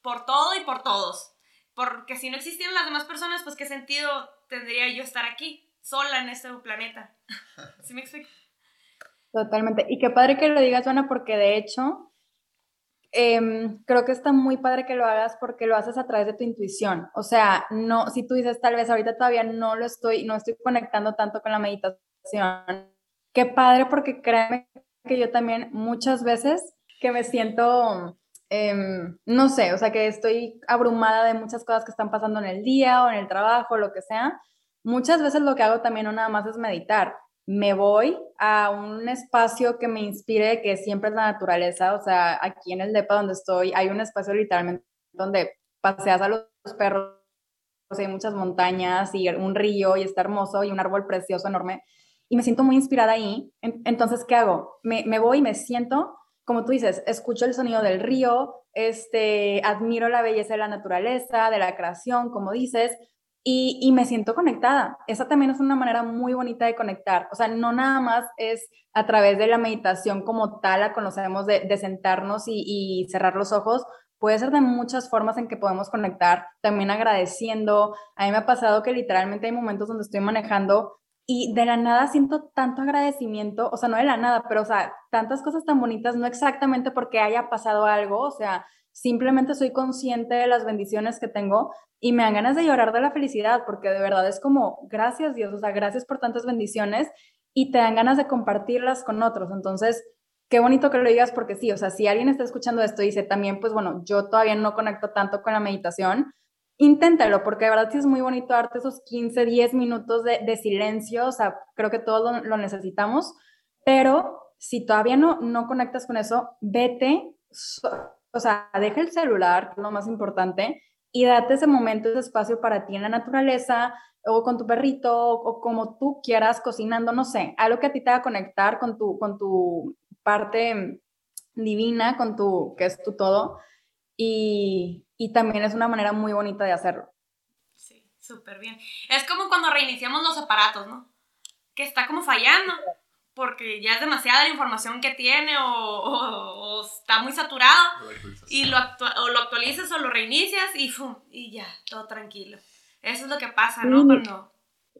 por todo y por todos. Porque si no existieran las demás personas, pues qué sentido tendría yo estar aquí, sola en este planeta. ¿Sí me explico? Totalmente. Y qué padre que lo digas, Juana, porque de hecho, em, creo que está muy padre que lo hagas porque lo haces a través de tu intuición. O sea, no, si tú dices tal vez ahorita todavía no lo estoy, no estoy conectando tanto con la meditación. Qué padre porque créeme que yo también muchas veces que me siento, em, no sé, o sea, que estoy abrumada de muchas cosas que están pasando en el día o en el trabajo, lo que sea, muchas veces lo que hago también no nada más es meditar. Me voy a un espacio que me inspire, que siempre es la naturaleza, o sea, aquí en el DEPA donde estoy, hay un espacio literalmente donde paseas a los perros, hay muchas montañas y un río y está hermoso y un árbol precioso enorme y me siento muy inspirada ahí. Entonces, ¿qué hago? Me, me voy, me siento, como tú dices, escucho el sonido del río, este, admiro la belleza de la naturaleza, de la creación, como dices, y, me siento conectada. Esa también es una manera muy bonita de conectar. O sea, no nada más es a través de la meditación como tal, la conocemos de, sentarnos y, cerrar los ojos. Puede ser de muchas formas en que podemos conectar, también agradeciendo. A mí me ha pasado que literalmente hay momentos donde estoy manejando y de la nada siento tanto agradecimiento, o sea, no de la nada, pero, o sea, tantas cosas tan bonitas, no exactamente porque haya pasado algo, o sea, simplemente soy consciente de las bendiciones que tengo y me dan ganas de llorar de la felicidad, porque de verdad es como, gracias Dios, o sea, gracias por tantas bendiciones y te dan ganas de compartirlas con otros. Entonces, qué bonito que lo digas, porque sí, o sea, si alguien está escuchando esto y dice también, pues bueno, yo todavía no conecto tanto con la meditación, inténtalo, porque de verdad sí es muy bonito darte esos 15, 10 minutos de, silencio, o sea, creo que todos lo, necesitamos, pero si todavía no, no conectas con eso, vete, o sea, deja el celular, lo más importante, y date ese momento, ese espacio para ti en la naturaleza, o con tu perrito, o, como tú quieras, cocinando, no sé, algo que a ti te haga conectar con tu, con tu parte divina, con tu, que es tu todo, y, y también es una manera muy bonita de hacerlo. Sí, súper bien. Es como cuando reiniciamos los aparatos, ¿no? Que está como fallando, porque ya es demasiada la información que tiene o, está muy saturado y lo, o lo actualizas o lo reinicias y, ¡fum! y ya, todo tranquilo. Eso es lo que pasa, ¿no? Cuando...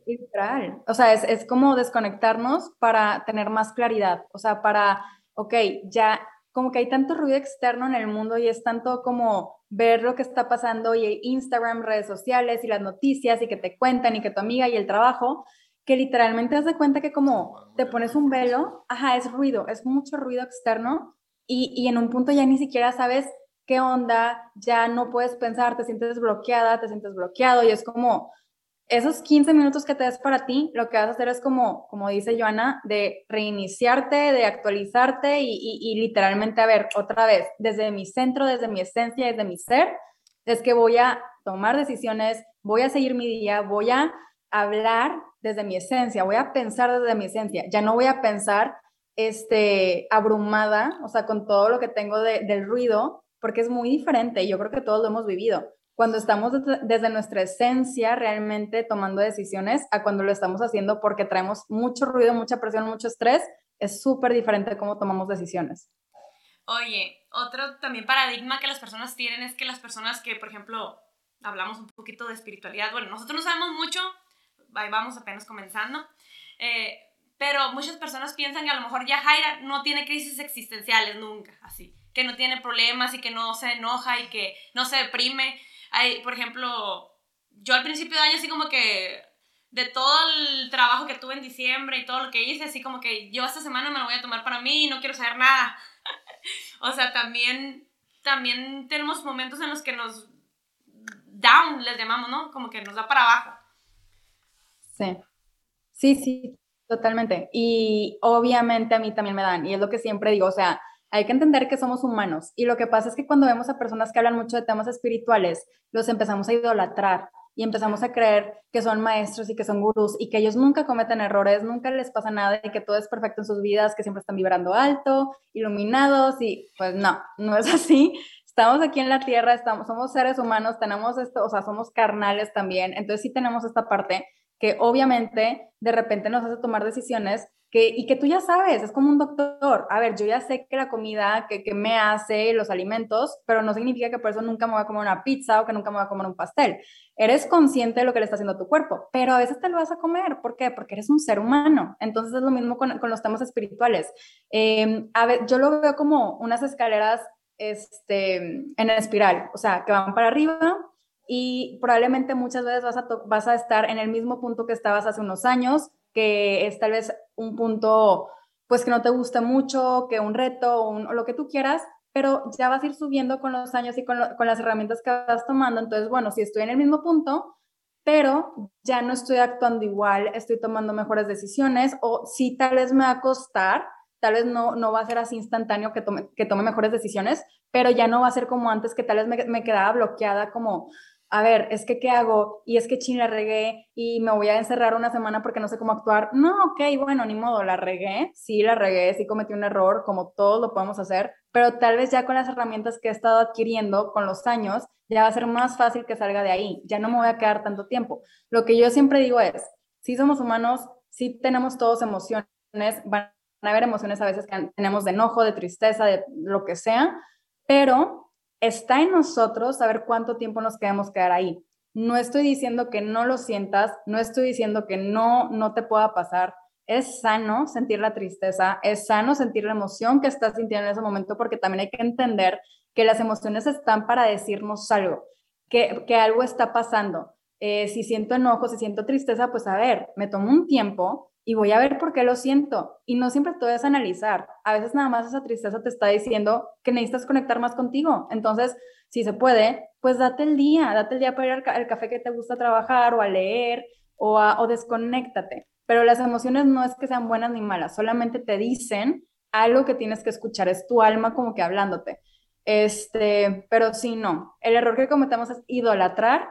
Literal. O sea, es, es como desconectarnos para tener más claridad. O sea, para, ok, ya como que hay tanto ruido externo en el mundo y es tanto como ver lo que está pasando y Instagram, redes sociales y las noticias y que te cuentan y que tu amiga y el trabajo, que literalmente te das cuenta que como te pones un velo, ajá, es ruido, es mucho ruido externo y, y en un punto ya ni siquiera sabes qué onda, ya no puedes pensar, te sientes bloqueada, te sientes bloqueado y es como, esos 15 minutos que te des para ti, lo que vas a hacer es como, como dice Joana, de reiniciarte, de actualizarte y, y, literalmente, a ver, otra vez, desde mi centro, desde mi esencia, desde mi ser, es que voy a tomar decisiones, voy a seguir mi día, voy a hablar desde mi esencia, voy a pensar desde mi esencia, ya no voy a pensar este, abrumada, o sea, con todo lo que tengo de, del ruido, porque es muy diferente y yo creo que todos lo hemos vivido cuando estamos desde nuestra esencia realmente tomando decisiones a cuando lo estamos haciendo porque traemos mucho ruido, mucha presión, mucho estrés, es súper diferente cómo tomamos decisiones. Oye, otro también paradigma que las personas tienen es que las personas que, por ejemplo, hablamos un poquito de espiritualidad, bueno, nosotros no sabemos mucho, ahí vamos apenas comenzando, eh, pero muchas personas piensan que a lo mejor ya Jaira no tiene crisis existenciales nunca, así que no tiene problemas y que no se enoja y que no se deprime. Hay, por ejemplo, yo al principio de año así como que de todo el trabajo que tuve en diciembre y todo lo que hice, así como que yo esta semana me lo voy a tomar para mí y no quiero saber nada. o sea, también, también tenemos momentos en los que nos down, les llamamos, ¿no? Como que nos da para abajo. Sí, sí, sí, totalmente. Y obviamente a mí también me dan, y es lo que siempre digo, o sea, hay que entender que somos humanos y lo que pasa es que cuando vemos a personas que hablan mucho de temas espirituales, los empezamos a idolatrar y empezamos a creer que son maestros y que son gurús y que ellos nunca cometen errores, nunca les pasa nada y que todo es perfecto en sus vidas, que siempre están vibrando alto, iluminados y pues no, no es así. Estamos aquí en la tierra, estamos, somos seres humanos, tenemos esto, o sea, somos carnales también, entonces sí tenemos esta parte que obviamente de repente nos hace tomar decisiones y que tú ya sabes, es como un doctor. A ver, yo ya sé que la comida que, que, me hace, los alimentos, pero no significa que por eso nunca me voy a comer una pizza o que nunca me voy a comer un pastel. Eres consciente de lo que le está haciendo a tu cuerpo, pero a veces te lo vas a comer. ¿Por qué? Porque eres un ser humano. Entonces es lo mismo con, con los temas espirituales. Eh, a ver, yo lo veo como unas escaleras este, en espiral, o sea, que van para arriba y probablemente muchas veces vas a, vas a estar en el mismo punto que estabas hace unos años, que es tal vez un punto pues que no te gusta mucho, que un reto o, lo que tú quieras, pero ya vas a ir subiendo con los años y con, con, las herramientas que vas tomando. Entonces, bueno, si estoy en el mismo punto, pero ya no estoy actuando igual, estoy tomando mejores decisiones o si tal vez me va a costar, tal vez no, no va a ser así instantáneo que tome, que tome mejores decisiones, pero ya no va a ser como antes que tal vez me, me quedaba bloqueada como a ver, es que ¿qué hago? Y es que chin la regué y me voy a encerrar una semana porque no sé cómo actuar. No, ok, bueno, ni modo, la regué, sí la regué, sí cometí un error, como todos lo podemos hacer, pero tal vez ya con las herramientas que he estado adquiriendo con los años, ya va a ser más fácil que salga de ahí, ya no me voy a quedar tanto tiempo. Lo que yo siempre digo es, si somos humanos, si tenemos todos emociones, van a haber emociones a veces que tenemos de enojo, de tristeza, de lo que sea, pero está en nosotros saber cuánto tiempo nos queremos quedar ahí. No estoy diciendo que no lo sientas, no estoy diciendo que no, no te pueda pasar. Es sano sentir la tristeza, es sano sentir la emoción que estás sintiendo en ese momento, porque también hay que entender que las emociones están para decirnos algo, que, que algo está pasando. Eh, si siento enojo, si siento tristeza, pues a ver, me tomo un tiempo, y voy a ver por qué lo siento. Y no siempre todo es analizar. A veces nada más esa tristeza te está diciendo que necesitas conectar más contigo. Entonces, si se puede, pues date el día, date el día para ir al, café que te gusta trabajar o a leer o, a, o desconéctate. Pero las emociones no es que sean buenas ni malas, solamente te dicen algo que tienes que escuchar, es tu alma como que hablándote. Este, pero sí, no. El error que cometemos es idolatrar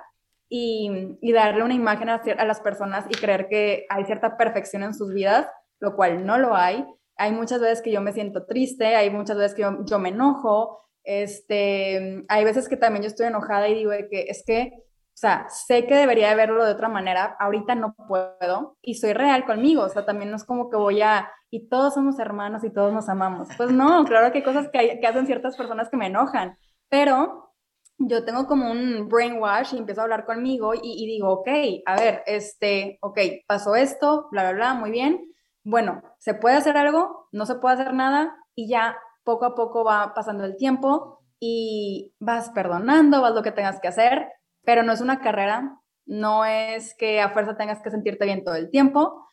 y, darle una imagen a, las personas y creer que hay cierta perfección en sus vidas, lo cual no lo hay. Hay muchas veces que yo me siento triste, hay muchas veces que yo, me enojo, este, hay veces que también yo estoy enojada y digo que es que, o sea, sé que debería de verlo de otra manera, ahorita no puedo y soy real conmigo, o sea, también no es como que voy a, y todos somos hermanos y todos nos amamos. Pues no, claro que hay cosas que, que hacen ciertas personas que me enojan, pero yo tengo como un brainwash y empiezo a hablar conmigo y, digo, ok, a ver, este, ok, pasó esto, bla, bla, bla, muy bien. Bueno, ¿se puede hacer algo? ¿No se puede hacer nada? Y ya poco a poco va pasando el tiempo y vas perdonando, vas lo que tengas que hacer, pero no es una carrera, no es que a fuerza tengas que sentirte bien todo el tiempo,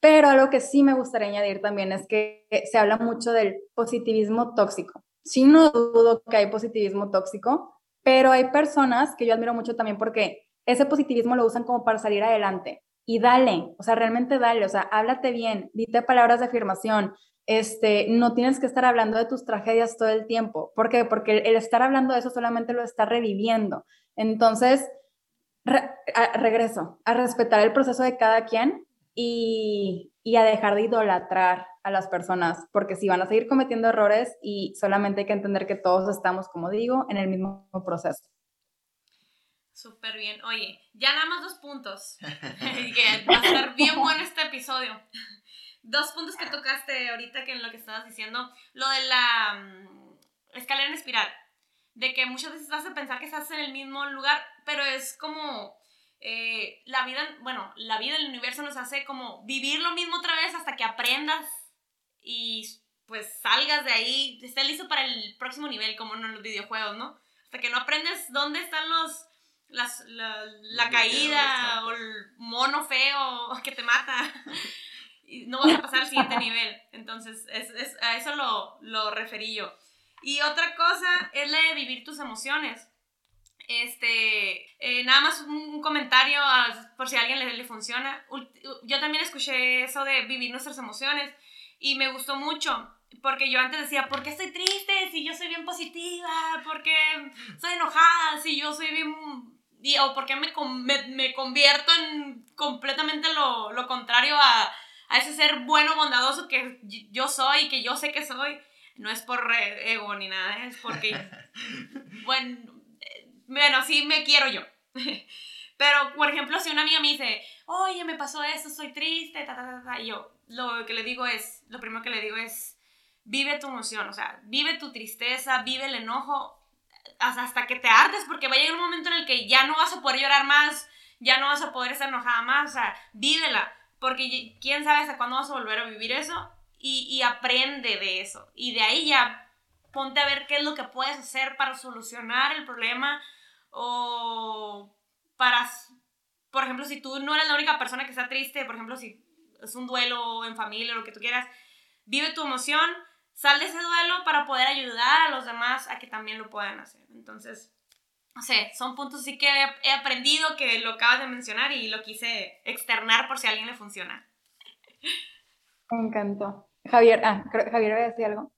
pero algo que sí me gustaría añadir también es que se habla mucho del positivismo tóxico. Sí no dudo que hay positivismo tóxico, pero hay personas que yo admiro mucho también porque ese positivismo lo usan como para salir adelante. Y dale, o sea, realmente dale, o sea, háblate bien, dite palabras de afirmación, este, no tienes que estar hablando de tus tragedias todo el tiempo. ¿Por qué? Porque el, estar hablando de eso solamente lo está reviviendo. Entonces, regreso a respetar el proceso de cada quien y, y a dejar de idolatrar a las personas, porque si van a seguir cometiendo errores y solamente hay que entender que todos estamos, como digo, en el mismo proceso. Súper bien. Oye, ya nada más dos puntos. que va a estar bien bueno este episodio. Dos puntos que tocaste ahorita que en lo que estabas diciendo. Lo de la mm, escalera en espiral. De que muchas veces vas a pensar que estás en el mismo lugar, pero es como eh, la vida, bueno, la vida del universo nos hace como vivir lo mismo otra vez hasta que aprendas y pues salgas de ahí, estés listo para el próximo nivel, como en los videojuegos, ¿no? Hasta que no aprendes dónde están los, las, la, caída o el mono feo que te mata. Y no vas a pasar al siguiente nivel. Entonces, es, a eso lo, lo referí yo. Y otra cosa es la de vivir tus emociones. Este, eh, nada más un comentario por si a alguien le, le, funciona. Yo también escuché eso de vivir nuestras emociones y me gustó mucho porque yo antes decía, ¿por qué estoy triste si yo soy bien positiva? ¿Por qué soy enojada si yo soy bien... o por qué me, me, me convierto en completamente lo, lo contrario a, a, ese ser bueno, bondadoso que yo soy, que yo sé que soy. No es por ego ni nada, es porque, bueno, bueno, así me quiero yo. Pero, por ejemplo, si una amiga me dice, oye, me pasó esto, soy triste, ta, ta, ta, ta, y yo lo que le digo es, lo primero que le digo es, vive tu emoción, o sea, vive tu tristeza, vive el enojo hasta que te ardes, porque va a llegar un momento en el que ya no vas a poder llorar más, ya no vas a poder estar enojada más, o sea, vívela, porque quién sabe hasta cuándo vas a volver a vivir eso y, y aprende de eso. Y de ahí ya ponte a ver qué es lo que puedes hacer para solucionar el problema o para, por ejemplo, si tú no eres la única persona que está triste, por ejemplo, si es un duelo en familia o lo que tú quieras, vive tu emoción, sal de ese duelo para poder ayudar a los demás a que también lo puedan hacer. Entonces, no sé, son puntos sí que he aprendido que lo acabas de mencionar y lo quise externar por si a alguien le funciona. Me encantó. Javier, ah, Javier, ¿voy a decir algo?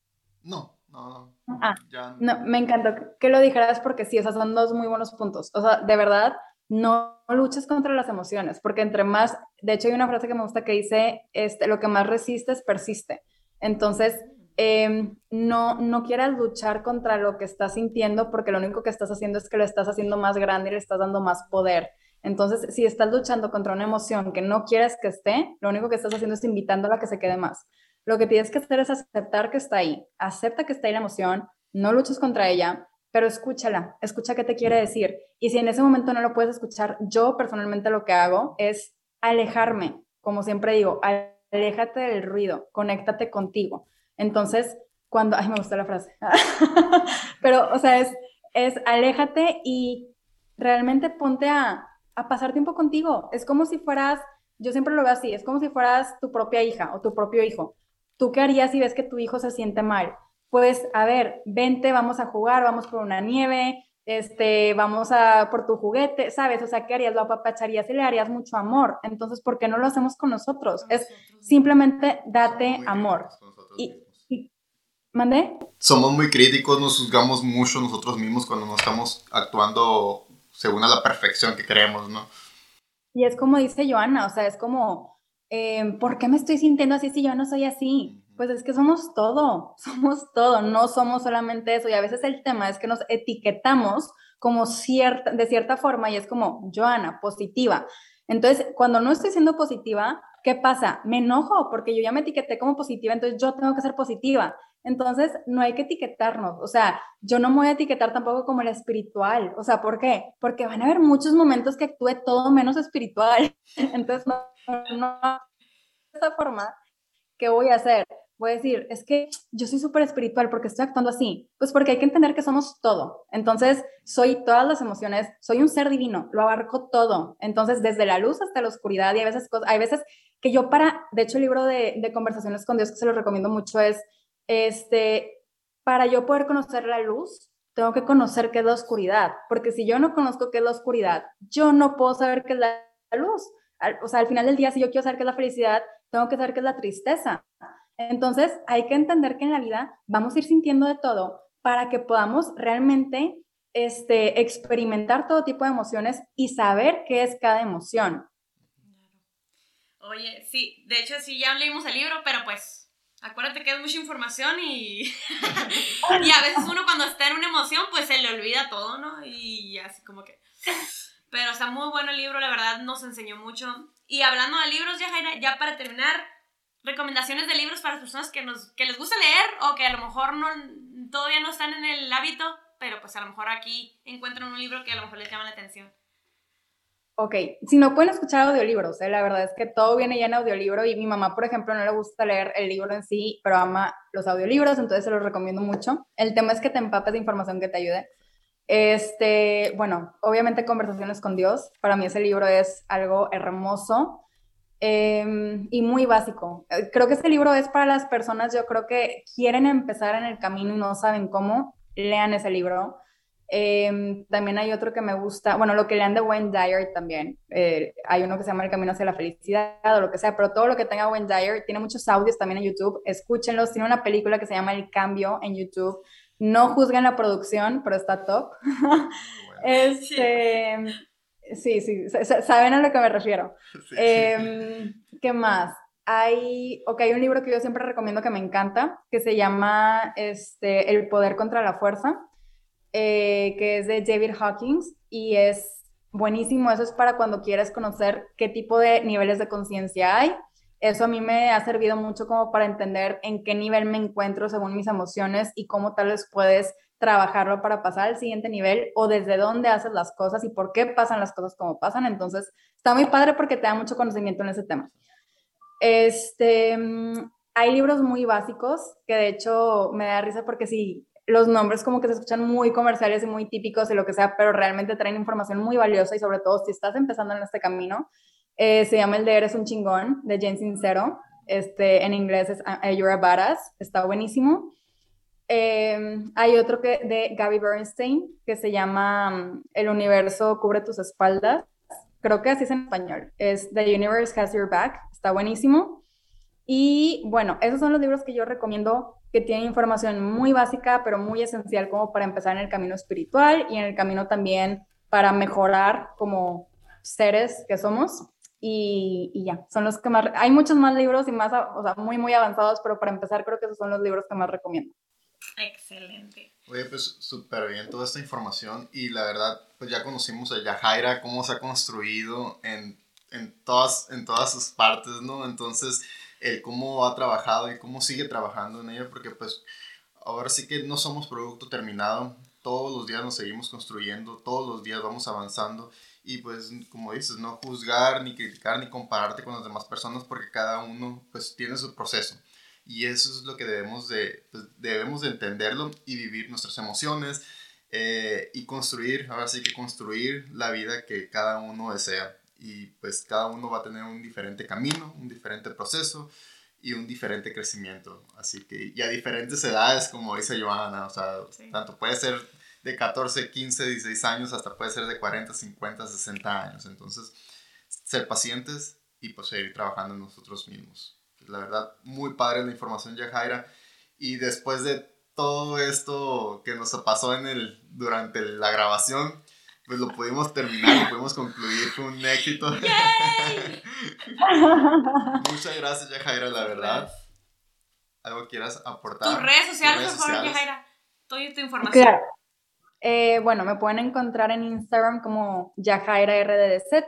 No, no, no. Ah, no, me encantó que lo dijeras porque sí, esos son dos muy buenos puntos. O sea, de verdad, no luches contra las emociones, porque entre más, de hecho hay una frase que me gusta que dice, este, lo que más resistes persiste. Entonces, Em, no, no quieras luchar contra lo que estás sintiendo porque lo único que estás haciendo es que lo estás haciendo más grande y le estás dando más poder. Entonces, si estás luchando contra una emoción que no quieres que esté, lo único que estás haciendo es invitándola a que se quede más. Lo que tienes que hacer es aceptar que está ahí. Acepta que está ahí la emoción, no luches contra ella, pero escúchala, escucha qué te quiere decir. Y si en ese momento no lo puedes escuchar, yo personalmente lo que hago es alejarme, como siempre digo, aléjate del ruido, conéctate contigo. Entonces, cuando, ay, me gusta la frase, pero, o sea, es, es aléjate y realmente ponte a, a pasar tiempo contigo. Es como si fueras, yo siempre lo veo así, es como si fueras tu propia hija o tu propio hijo. ¿Tú qué harías si ves que tu hijo se siente mal? Pues, a ver, vente, vamos a jugar, vamos por una nieve, este, vamos a por tu juguete, ¿sabes? O sea, ¿qué harías? Lo apapacharías y le harías mucho amor. Entonces, ¿por qué no lo hacemos con nosotros? Es simplemente date amor. Y, ¿Mandé? Somos muy críticos, nos juzgamos mucho nosotros mismos cuando no estamos actuando según a la perfección que queremos, ¿no? Y es como dice Joana, o sea, es como, em, ¿por qué me estoy sintiendo así si yo no soy así? Pues es que somos todo, somos todo, no somos solamente eso. Y a veces el tema es que nos etiquetamos como cierta, de cierta forma y es como, Joana, positiva. Entonces, cuando no estoy siendo positiva, ¿qué pasa? Me enojo porque yo ya me etiqueté como positiva, entonces yo tengo que ser positiva. Entonces, no hay que etiquetarnos. O sea, yo no me voy a etiquetar tampoco como la espiritual. O sea, ¿por qué? Porque van a haber muchos momentos que actúe todo menos espiritual. Entonces, no, no, de esa forma, ¿qué voy a hacer? Voy a decir, es que yo soy súper espiritual porque estoy actuando así. Pues porque hay que entender que somos todo. Entonces, soy todas las emociones, soy un ser divino, lo abarco todo. Entonces, desde la luz hasta la oscuridad y a veces, hay veces que yo para, de hecho, el libro de, de conversaciones con Dios que se lo recomiendo mucho es este, para yo poder conocer la luz, tengo que conocer qué es la oscuridad, porque si yo no conozco qué es la oscuridad, yo no puedo saber qué es la luz. o sea, al final del día, si yo quiero saber qué es la felicidad, tengo que saber qué es la tristeza. Entonces, hay que entender que en la vida vamos a ir sintiendo de todo para que podamos realmente este, experimentar todo tipo de emociones y saber qué es cada emoción. Oye, sí, de hecho sí, ya leímos el libro, pero pues acuérdate que es mucha información y, y a veces uno cuando está en una emoción pues se le olvida todo, ¿no? Y así como que... Pero está muy bueno el libro, la verdad nos enseñó mucho. Y hablando de libros, ya Jaira, ya para terminar, recomendaciones de libros para las personas que, nos, que les gusta leer o que a lo mejor no, todavía no están en el hábito, pero pues a lo mejor aquí encuentran un libro que a lo mejor les llama la atención. Ok, si no pueden escuchar audiolibros, ¿eh? la verdad es que todo viene ya en audiolibro y mi mamá, por ejemplo, no le gusta leer el libro en sí, pero ama los audiolibros, entonces se los recomiendo mucho. El tema es que te empapes de información que te ayude. Este, bueno, obviamente Conversaciones con Dios, para mí ese libro es algo hermoso em, y muy básico. Creo que ese libro es para las personas, yo creo que quieren empezar en el camino y no saben cómo, lean ese libro Em, también hay otro que me gusta, bueno, lo que lean de Wayne Dyer también. Eh, hay uno que se llama El Camino hacia la Felicidad o lo que sea, pero todo lo que tenga Wayne Dyer tiene muchos audios también en YouTube. Escúchenlos. Tiene una película que se llama El Cambio en YouTube. No juzguen la producción, pero está top. este, sí, sí, saben a lo que me refiero. Em, ¿Qué más? Hay, ok, hay un libro que yo siempre recomiendo que me encanta, que se llama este, El Poder contra la Fuerza eh, que es de David Hawkins y es buenísimo. Eso es para cuando quieres conocer qué tipo de niveles de conciencia hay. Eso a mí me ha servido mucho como para entender en qué nivel me encuentro según mis emociones y cómo tal vez puedes trabajarlo para pasar al siguiente nivel o desde dónde haces las cosas y por qué pasan las cosas como pasan. Entonces, está muy padre porque te da mucho conocimiento en ese tema. Este, mm, hay libros muy básicos que de hecho me da risa porque si los nombres como que se escuchan muy comerciales y muy típicos y lo que sea, pero realmente traen información muy valiosa y sobre todo si estás empezando en este camino. Eh, se llama el de Eres un chingón, de Jane Sincero. Este, en inglés es uh, You're a Badass, está buenísimo. Em, hay otro que, de Gabby Bernstein que se llama um, El universo cubre tus espaldas. Creo que así es en español. Es The Universe Has Your Back, está buenísimo. Y bueno, esos son los libros que yo recomiendo que tienen información muy básica, pero muy esencial como para empezar en el camino espiritual y en el camino también para mejorar como seres que somos. Y, y, ya, son los que más... Hay muchos más libros y más, o sea, muy, muy avanzados, pero para empezar creo que esos son los libros que más recomiendo. Excelente. Oye, pues súper bien toda esta información y la verdad, pues ya conocimos a Yajaira, cómo se ha construido en, en, todas, en todas sus partes, ¿no? Entonces, el cómo ha trabajado y cómo sigue trabajando en ella, porque pues ahora sí que no somos producto terminado, todos los días nos seguimos construyendo, todos los días vamos avanzando. Y pues como dices, no juzgar, ni criticar, ni compararte con las demás personas porque cada uno pues tiene su proceso. Y eso es lo que debemos de, pues, debemos de entenderlo y vivir nuestras emociones eh, y construir, ahora sí que construir la vida que cada uno desea y pues cada uno va a tener un diferente camino, un diferente proceso y un diferente crecimiento. Así que, y a diferentes edades, como dice Johanna, o sea, tanto puede ser de 14, 15, 16 años, hasta puede ser de 40, 50, 60 años. Entonces, ser pacientes y pues seguir trabajando en nosotros mismos. La verdad, muy padre la información, Jaira Y después de todo esto que nos pasó en el, durante la grabación, pues lo pudimos terminar, lo pudimos concluir, fue un éxito. Muchas gracias, Yajaira, la verdad. ¿Algo quieras aportar? Tus redes sociales, por favor, Yajaira. Toda tu información. Claro. Eh, bueno, me pueden encontrar en Instagram como Yajaira RDDZ.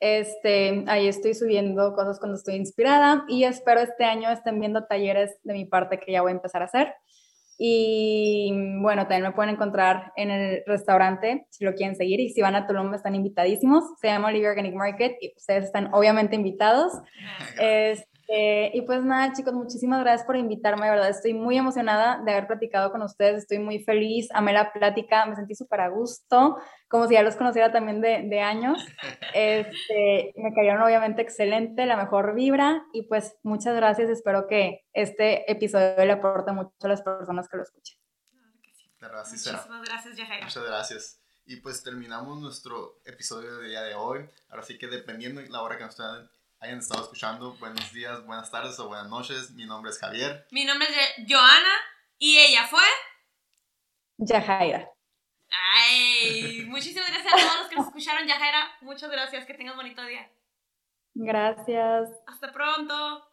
Este, ahí estoy subiendo cosas cuando estoy inspirada y espero este año estén viendo talleres de mi parte que ya voy a empezar a hacer. Y bueno, también me pueden encontrar en el restaurante si lo quieren seguir. Y si van a Tulum, están invitadísimos. Se llama Olivia Organic Market y ustedes están obviamente invitados. Este, y pues nada, chicos, muchísimas gracias por invitarme. De verdad, estoy muy emocionada de haber platicado con ustedes. Estoy muy feliz. Amé la plática, me sentí súper a gusto como si ya los conociera también de, de años. Este, me cayeron obviamente excelente, la mejor vibra y pues muchas gracias. Espero que este episodio le aporte mucho a las personas que lo escuchen. Claro que sí. Muchísimas gracias, Yajaira. Muchas gracias. Y pues terminamos nuestro episodio de día de hoy. Ahora sí que dependiendo de la hora que nos hayan estado escuchando, buenos días, buenas tardes o buenas noches. Mi nombre es Javier. Mi nombre es Joana y ella fue... Yajaira. Ay, muchísimas gracias a todos los que nos escucharon, Yajaira. Muchas gracias, que tengas bonito día. Gracias. Hasta pronto.